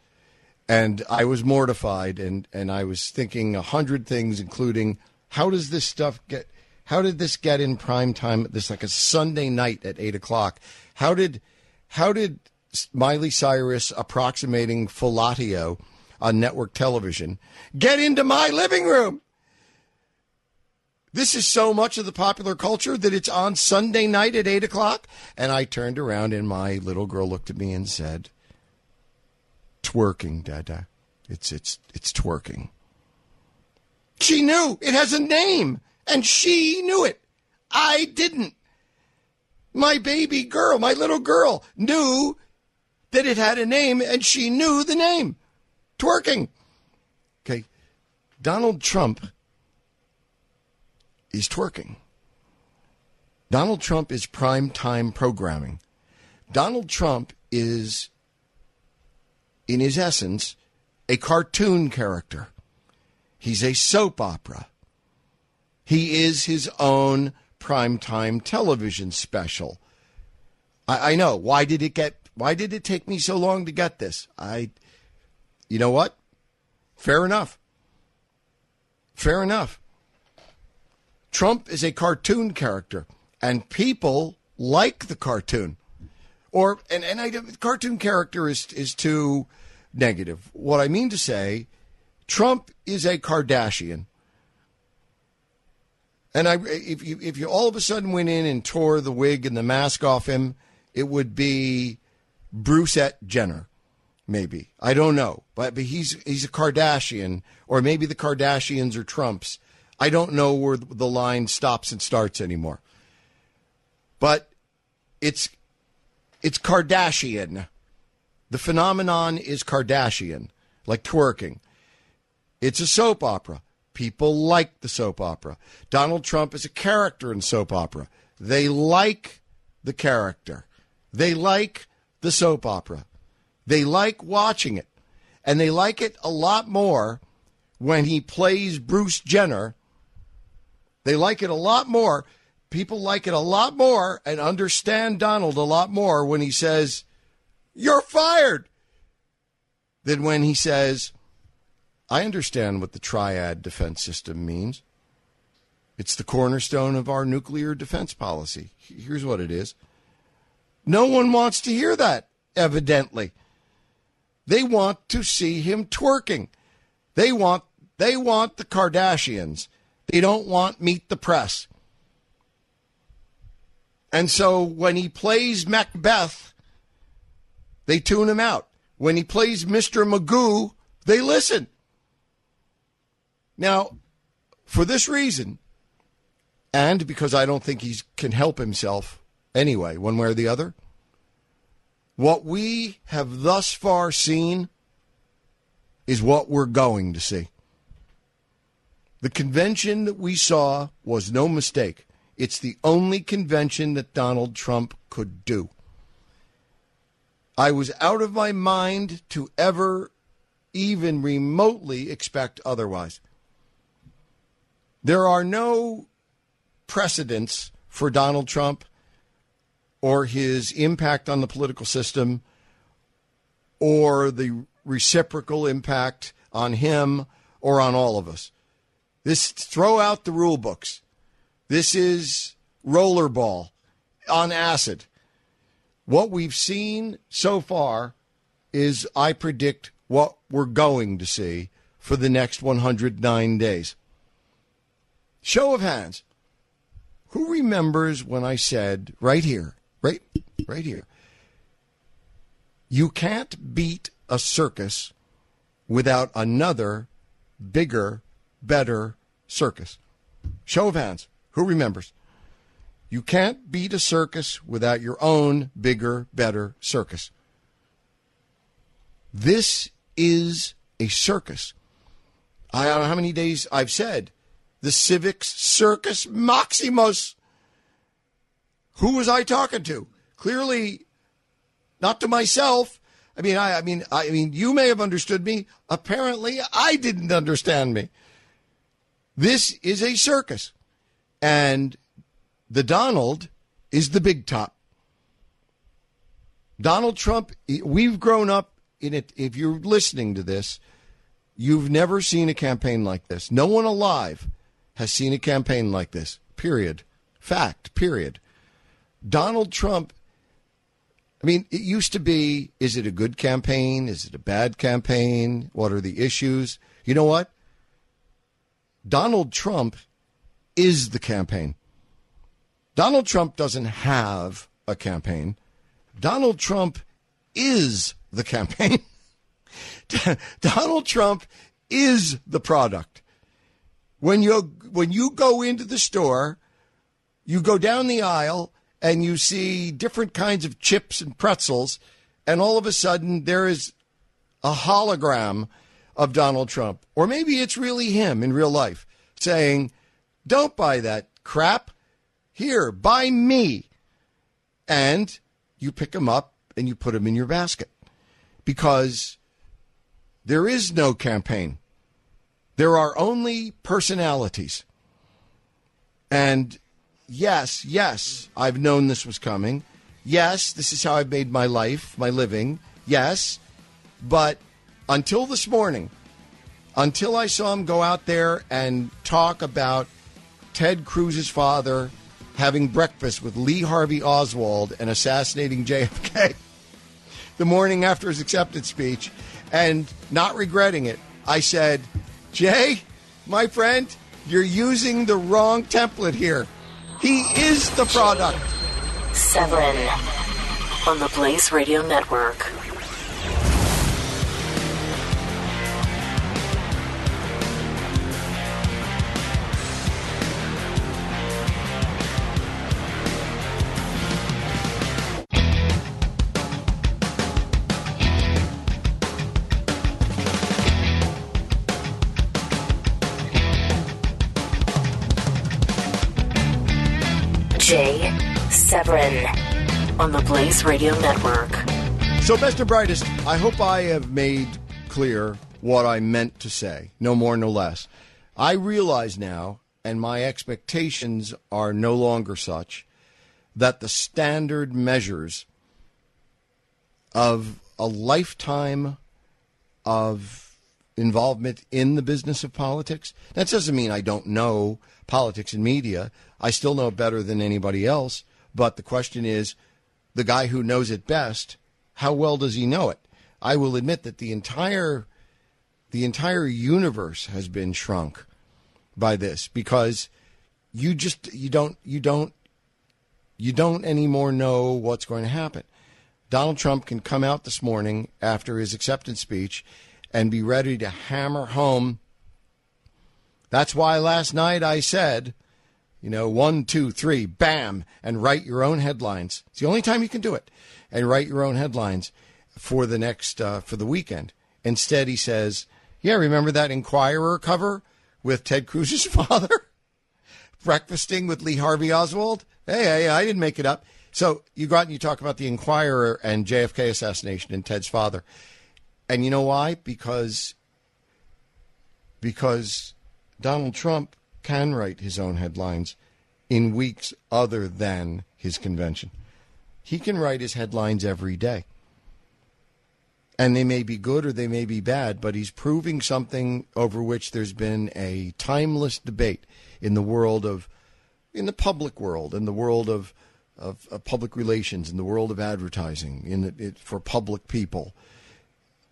And I was mortified, and, and I was thinking a hundred things, including how does this stuff get? How did this get in prime time? This like a Sunday night at eight o'clock. How did how did Miley Cyrus approximating fellatio on network television get into my living room? This is so much of the popular culture that it's on Sunday night at eight o'clock. And I turned around, and my little girl looked at me and said, twerking, Dada. It's it's it's twerking. She knew it has a name, and she knew it. I didn't. My baby girl, my little girl, knew that it had a name, and she knew the name. Twerking. Okay. Donald Trump is twerking. Donald Trump is prime time programming. Donald Trump is in his essence, a cartoon character. He's a soap opera. He is his own primetime television special. I, I know. Why did it get why did it take me so long to get this? I you know what? Fair enough. Fair enough. Trump is a cartoon character, and people like the cartoon. Or and and I cartoon character is is too negative. What I mean to say, Trump is a Kardashian. And I, if you if you all of a sudden went in and tore the wig and the mask off him, it would be Brucette Jenner, maybe. I don't know, but but he's he's a Kardashian, or maybe the Kardashians are Trumps. I don't know where the line stops and starts anymore. But it's it's Kardashian. The phenomenon is Kardashian, like twerking. It's a soap opera. People like the soap opera. Donald Trump is a character in soap opera. They like the character. They like the soap opera. They like watching it. And they like it a lot more when he plays Bruce Jenner. They like it a lot more. People like it a lot more and understand Donald a lot more when he says, you're fired. Than when he says, I understand what the triad defense system means. It's the cornerstone of our nuclear defense policy. Here's what it is. No one wants to hear that, evidently. They want to see him twerking. They want they want the Kardashians. They don't want meet the press. And so when he plays Macbeth they tune him out. When he plays Mr. Magoo, they listen. Now, for this reason, and because I don't think he can help himself anyway, one way or the other, what we have thus far seen is what we're going to see. The convention that we saw was no mistake. It's the only convention that Donald Trump could do. I was out of my mind to ever even remotely expect otherwise. There are no precedents for Donald Trump or his impact on the political system or the reciprocal impact on him or on all of us. This throw out the rule books. This is rollerball on acid. What we've seen so far is, I predict, what we're going to see for the next 109 days. Show of hands. Who remembers when I said right here, right, right here, you can't beat a circus without another bigger, better circus? Show of hands. Who remembers? You can't beat a circus without your own bigger, better circus. This is a circus. I don't know how many days I've said the Civics Circus Maximus. Who was I talking to? Clearly, not to myself. I mean, I, I mean, I mean, you may have understood me. Apparently, I didn't understand me. This is a circus, and the Donald is the big top. Donald Trump. We've grown up in it. If you're listening to this, you've never seen a campaign like this. No one alive has seen a campaign like this. Period. Fact. Period. Donald Trump. I mean, it used to be is it a good campaign? Is it a bad campaign? What are the issues? You know what? Donald Trump is the campaign. Donald Trump doesn't have a campaign. Donald Trump is the campaign. Donald Trump is the product. When you when you go into the store, you go down the aisle and you see different kinds of chips and pretzels, and all of a sudden there is a hologram of Donald Trump, or maybe it's really him in real life saying, "Don't buy that crap. Here, buy me." And you pick him up and you put him in your basket because there is no campaign. There are only personalities. And yes, yes, I've known this was coming. Yes, this is how I've made my life, my living. Yes. But until this morning, until I saw him go out there and talk about Ted Cruz's father having breakfast with Lee Harvey Oswald and assassinating JFK the morning after his acceptance speech and not regretting it, I said, Jay, my friend, you're using the wrong template here. He is the product. Severin on the Blaze Radio Network. On the Blaze Radio Network. So, best and brightest, I hope I have made clear what I meant to say, no more, no less. I realize now, and my expectations are no longer such, that the standard measures of a lifetime of involvement in the business of politics. That doesn't mean I don't know politics and media. I still know better than anybody else. But the question is the guy who knows it best, how well does he know it? I will admit that the entire the entire universe has been shrunk by this because you just you don't you don't you don't anymore know what's going to happen. Donald Trump can come out this morning after his acceptance speech and be ready to hammer home. That's why last night I said, you know, one, two, three, bam, and write your own headlines. It's the only time you can do it, and write your own headlines for the next uh, for the weekend. Instead, he says, "Yeah, remember that Enquirer cover with Ted Cruz's father, breakfasting with Lee Harvey Oswald? Hey, hey, I didn't make it up." So you go out and you talk about the Enquirer and JFK assassination and Ted's father. And you know why? Because because Donald Trump can write his own headlines in weeks other than his convention. he can write his headlines every day. And they may be good or they may be bad, but he's proving something over which there's been a timeless debate in the world of, in the public world, in the world of, of, of public relations, in the world of advertising, in it, for public people.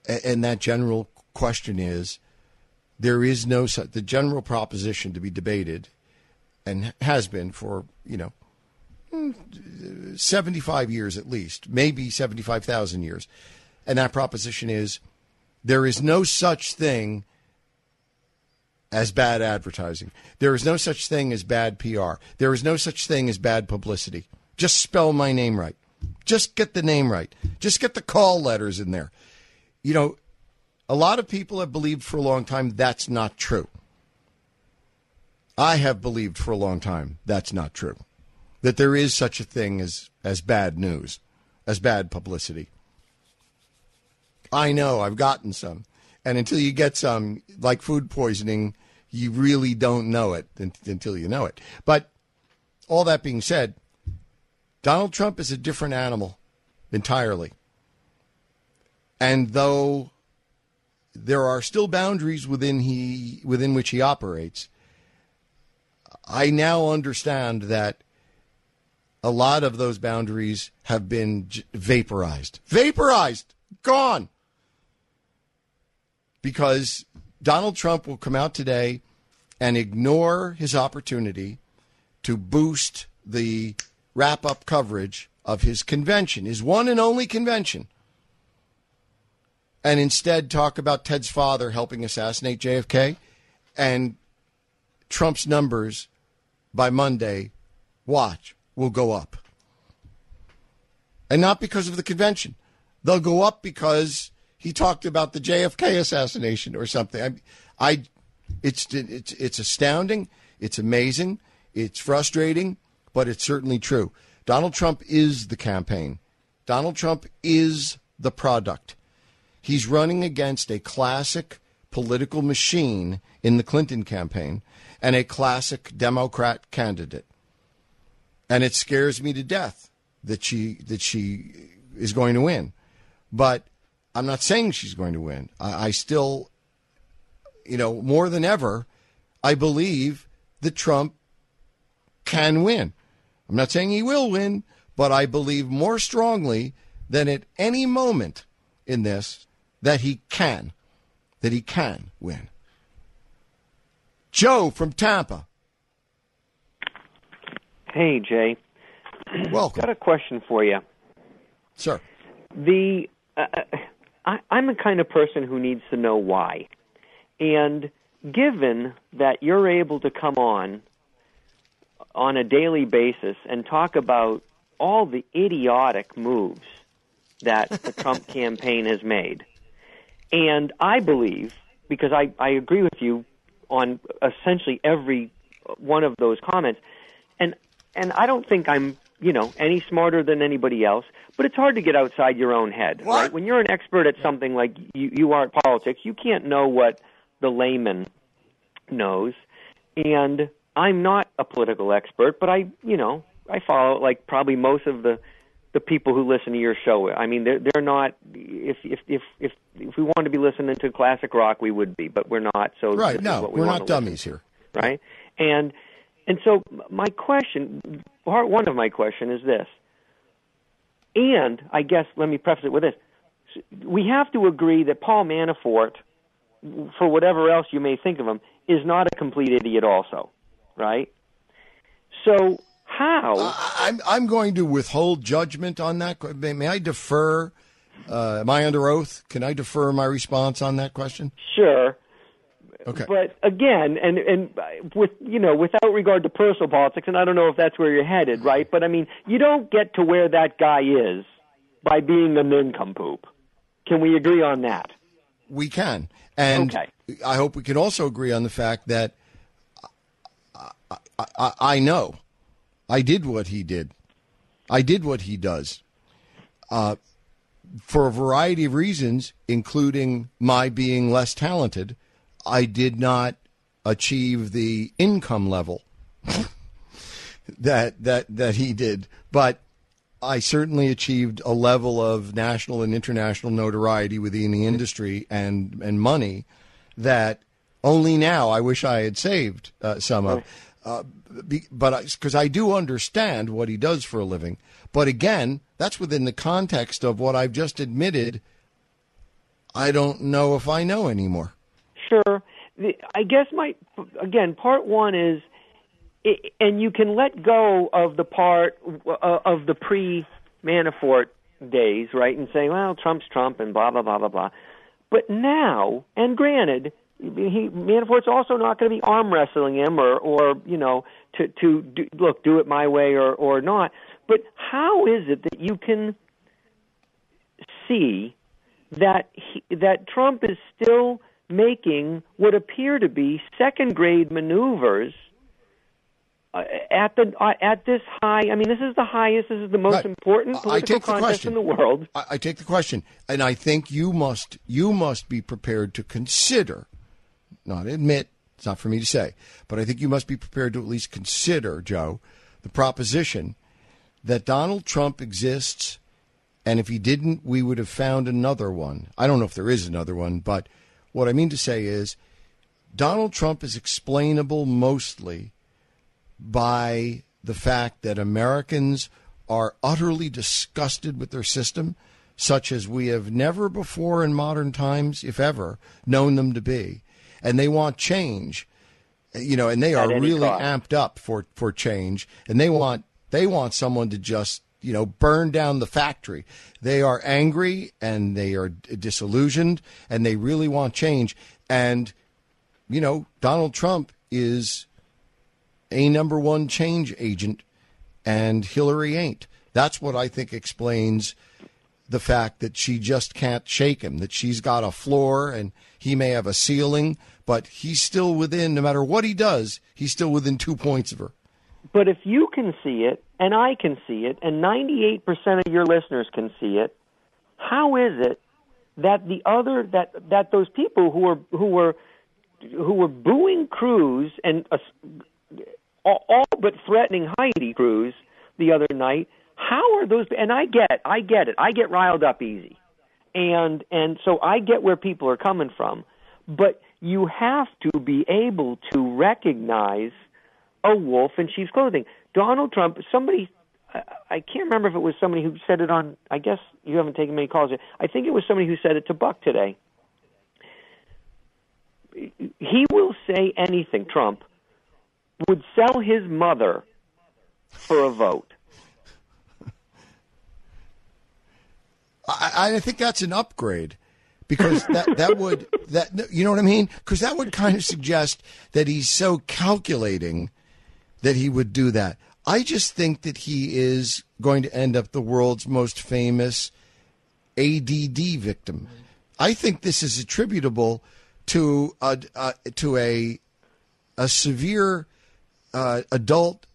And, and that general question is there is no, the general proposition to be debated and has been for, you know, mm, 75 years at least, maybe 75,000 years. And that proposition is there is no such thing as bad advertising. There is no such thing as bad PR. There is no such thing as bad publicity. Just spell my name right. Just get the name right. Just get the call letters in there. You know, a lot of people have believed for a long time that's not true. I have believed for a long time that's not true that there is such a thing as, as bad news, as bad publicity. I know, I've gotten some. And until you get some, like food poisoning, you really don't know it until you know it. But all that being said, Donald Trump is a different animal entirely. And though there are still boundaries within he within which he operates, I now understand that a lot of those boundaries have been vaporized. Vaporized, gone. Because Donald Trump will come out today and ignore his opportunity to boost the wrap up coverage of his convention, his one and only convention, and instead talk about Ted's father helping assassinate JFK and Trump's numbers by Monday. Watch will go up. And not because of the convention. They'll go up because he talked about the JFK assassination or something. I, I it's it's it's astounding. It's amazing. It's frustrating, but it's certainly true. Donald Trump is the campaign. Donald Trump is the product. He's running against a classic political machine in the Clinton campaign and a classic Democrat candidate and it scares me to death that she that she is going to win. But I'm not saying she's going to win. I, I still, you know, more than ever, I believe that Trump can win. I'm not saying he will win, but I believe more strongly than at any moment in this that he can, that he can win. Joe from Tampa. Hey, Jay. Welcome. Got a question for you. Sir. The uh, I, I'm the kind of person who needs to know why. And given that you're able to come on on a daily basis and talk about all the idiotic moves that the Trump campaign has made, and I believe, because I, I agree with you on essentially every one of those comments, and and I don't think I'm, you know, any smarter than anybody else, but it's hard to get outside your own head, what? right? When you're an expert at something like you, you are at politics, you can't know what the layman knows. And I'm not a political expert, but I, you know, I follow like probably most of the the people who listen to your show. I mean, they're they're not. If if if if if we wanted to be listening to classic rock, we would be, but we're not. So right, no, we are not dummies to, here, right? And and so my question, part one of my question is this. And I guess let me preface it with this. We have to agree that Paul Manafort, for whatever else you may think of him, is not a complete idiot also, right? So how? Uh, I'm I'm going to withhold judgment on that. May, may I defer? Uh, am I under oath? Can I defer my response on that question? Sure. Okay. But again, and and with you know, without regard to personal politics, and I don't know if that's where you're headed, right? But I mean, you don't get to where that guy is by being a nincompoop. Can we agree on that? We can, and okay. I hope we can also agree on the fact that I, I, I know I did what he did. I did what he does. Uh, for a variety of reasons, including my being less talented I did not achieve the income level that that that he did. But I certainly achieved a level of national and international notoriety within the industry and and money that only now I wish I had saved uh, some of. Uh, but because I, I do understand what he does for a living, but again, that's within the context of what I've just admitted. I don't know if I know anymore. Sure. I guess my again part one is and you can let go of the part uh, of the pre Manafort days, right, and say, well, Trump's Trump and blah blah blah blah blah. But now, and granted, he Manafort's also not going to be arm wrestling him or or you know to to do, look do it my way or or not. But how is it that you can see that he, that Trump is still making what appear to be second grade maneuvers uh, at the uh, at this high. I mean, this is the highest. This is the most right. important political contest the in the world. I, I take the question, and I think you must you must be prepared to consider, not admit. It's not for me to say, but I think you must be prepared to at least consider, Joe, the proposition that Donald Trump exists, and if he didn't, we would have found another one. I don't know if there is another one, but what I mean to say is Donald Trump is explainable mostly by the fact that Americans are utterly disgusted with their system, such as we have never before in modern times, if ever, known them to be. And they want change. You know, and they are really cost. amped up for, for change. And they want they want someone to just, you know, burn down the factory. They are angry and they are disillusioned and they really want change. And, you know, Donald Trump is a number one change agent, and Hillary ain't. That's what I think explains the fact that she just can't shake him, that she's got a floor and he may have a ceiling, but he's still within, no matter what he does, he's still within two points of her. But if you can see it, and I can see it, and 98% of your listeners can see it, how is it that the other that that those people who were who were who were booing Cruz and uh, all but threatening Heidi Cruz the other night. How are those? And I get, I get it. I get riled up easy, and and so I get where people are coming from. But you have to be able to recognize a wolf in sheep's clothing. Donald Trump. Somebody, I, can't remember if it was somebody who said it on. I guess you haven't taken many calls yet. I think it was somebody who said it to Buck today. He will say anything, Trump would sell his mother for a vote. I, I think that's an upgrade because that that would that you know what I mean because that would kind of suggest that he's so calculating that he would do that. I just think that he is going to end up the world's most famous ADD victim. I think this is attributable to a, uh, to a a severe uh, adult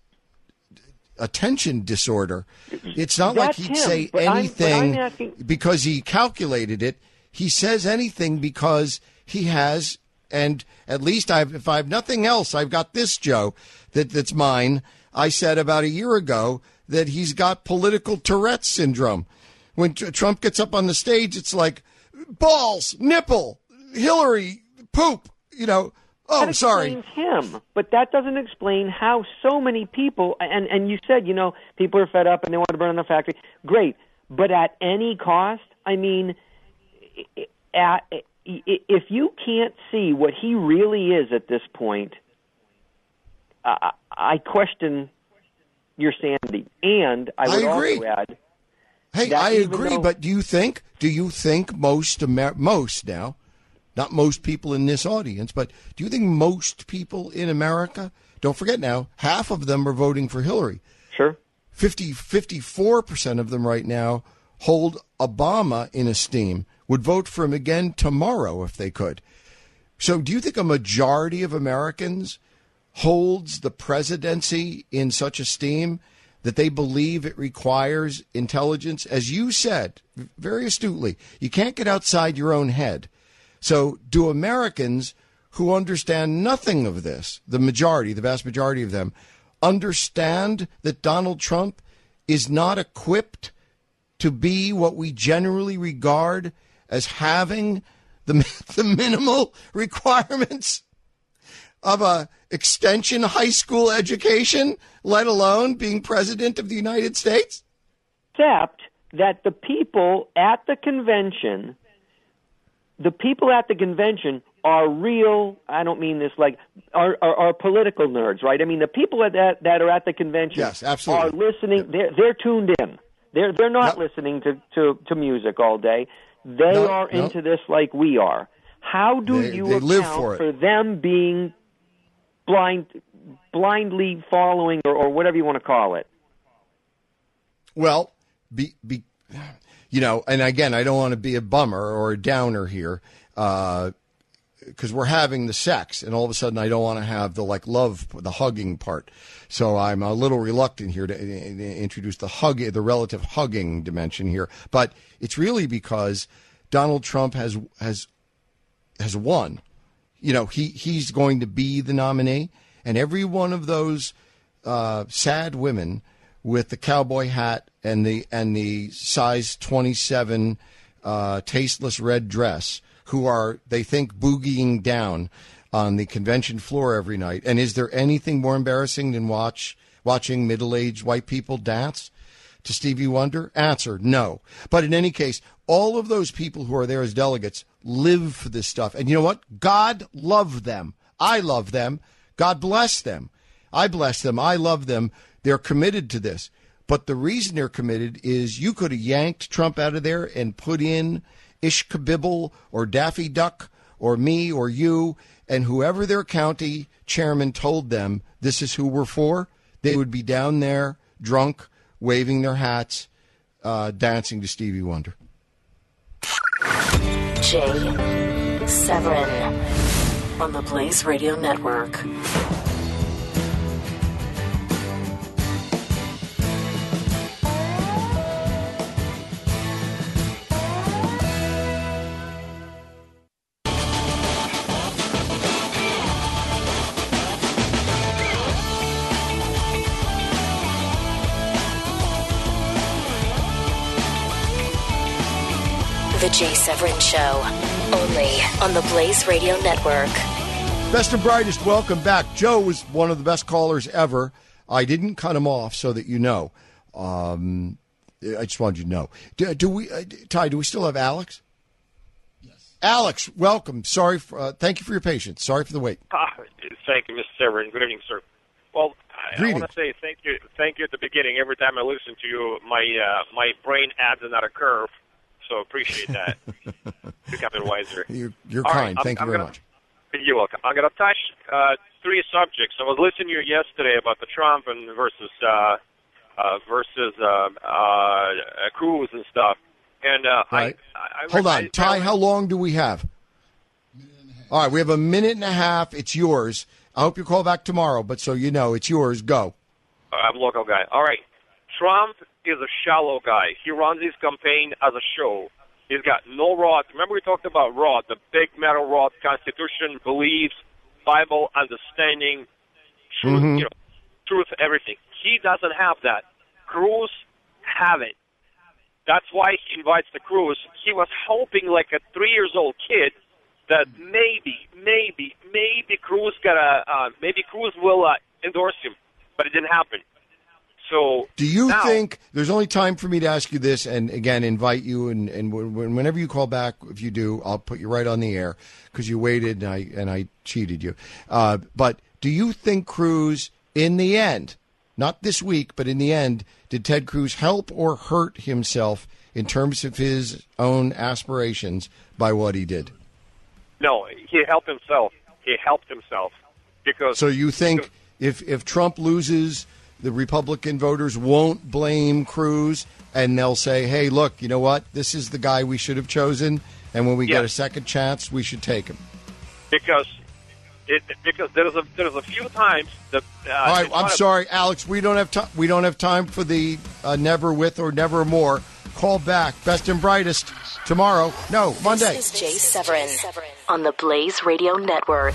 attention disorder. It's not That's like he'd him, say anything asking... because he calculated it. He says anything because he has, and at least I've, if I have nothing else, I've got this, Joe, that, that's mine. I said about a year ago that he's got political Tourette syndrome. When Trump gets up on the stage, it's like balls, nipple, Hillary, poop, you know, Oh, that sorry. him, but that doesn't explain how so many people and and you said you know people are fed up and they want to burn the factory. Great, but at any cost. I mean, at if you can't see what he really is at this point, I, I question your sanity. And I would I agree. also add. Hey, I agree, though, but do you think? Do you think most Amer- most now? not most people in this audience, but do you think most people in America, don't forget now, half of them are voting for Hillary. Sure. 50, 54% of them right now hold Obama in esteem, would vote for him again tomorrow if they could. So do you think a majority of Americans holds the presidency in such esteem that they believe it requires intelligence? As you said very astutely, you can't get outside your own head. So, do Americans who understand nothing of this, the majority, the vast majority of them, understand that Donald Trump is not equipped to be what we generally regard as having the, the minimal requirements of a extension high school education, let alone being president of the United States? Except that the people at the convention, the people at the convention are real. I don't mean this like are, are, are political nerds, right? I mean the people that that are at the convention yes, absolutely. are listening. They're they're tuned in. They're they're not Yep. listening to, to, to music all day. They No, are no. into this like we are. How do They- you they account for it. them being blind, blindly following, or, or whatever you want to call it? Well, be, be, you know, and again, I don't want to be a bummer or a downer here, uh, because we're having the sex, and all of a sudden, I don't want to have the like love, the hugging part. So I'm a little reluctant here to uh, introduce the hug, the relative hugging dimension here. But it's really because Donald Trump has has has won. You know, he he's going to be the nominee, and every one of those uh, sad women with the cowboy hat and the and the size 27 uh, tasteless red dress who are they think boogieing down on the convention floor every night and is there anything more embarrassing than watch watching middle-aged white people dance to Stevie Wonder? Answer no. But in any case, all of those people who are there as delegates live for this stuff. And you know what? God loved them. I love them. God bless them. I bless them. I love them. They're committed to this. But the reason they're committed is you could have yanked Trump out of there and put in Ishkabibble or Daffy Duck or me or you and whoever their county chairman told them this is who we're for, they would be down there drunk, waving their hats, uh, dancing to Stevie Wonder. Jay Severin on the Blaze Radio Network. Jay Severin Show, only on the Blaze Radio Network. Best and brightest, welcome back. Joe was one of the best callers ever. I didn't cut him off so that you know. Um, I just wanted you to know. Do, do we, uh, Ty? Do we still have Alex? Yes. Alex, welcome. Sorry. For, uh, thank you for your patience. Sorry for the wait. Ah, thank you, Mr. Severin. Good evening, sir. Well, I, I want to say thank you, thank you at the beginning. Every time I listen to you, my uh, my brain adds another curve. So appreciate that. Becoming wiser. You're, you're All right, kind. I'm- thank you I'm very gonna- much. You're welcome. I'm going to touch uh, three subjects. I was listening to you yesterday about the Trump and versus uh, uh, versus uh, uh, Cruz and stuff. And uh, Right. I, I, I Hold I- on, Ty. How long do we have? All right, we have a minute and a half. It's yours. I hope you call back tomorrow, but so you know, it's yours. Go. I'm a local guy. All right. Trump is a shallow guy. He runs his campaign as a show. He's got no rod. Remember we talked about rod, the big metal rod, Constitution, beliefs, Bible, understanding, truth, you know, truth, everything. He doesn't have that. Cruz have it. That's why he invites the Cruz. He was hoping, like a three years old kid, that maybe, maybe, maybe Cruz got a, uh, maybe Cruz will uh, endorse him, but it didn't happen. So Do you now- think there's only time for me to ask you this, and again, invite you, and, and when- whenever you call back, if you do, I'll put you right on the air because you waited and I and I cheated you. Uh, but do you think Cruz, in the end, not this week, but in the end, did Ted Cruz help or hurt himself in terms of his own aspirations by what he did? No, he helped himself. He helped himself because So you think if if Trump loses, the Republican voters won't blame Cruz and they'll say, "Hey, look, you know what? This is the guy we should have chosen, and when we get a second chance, we should take him." because it because there's a there's a few times that uh, All right, I'm not a- sorry, Alex. We don't have time. We don't have time for the uh, never with or never more. Call back, best and brightest tomorrow. No, Monday. This is Jay Severin on the Blaze Radio Network.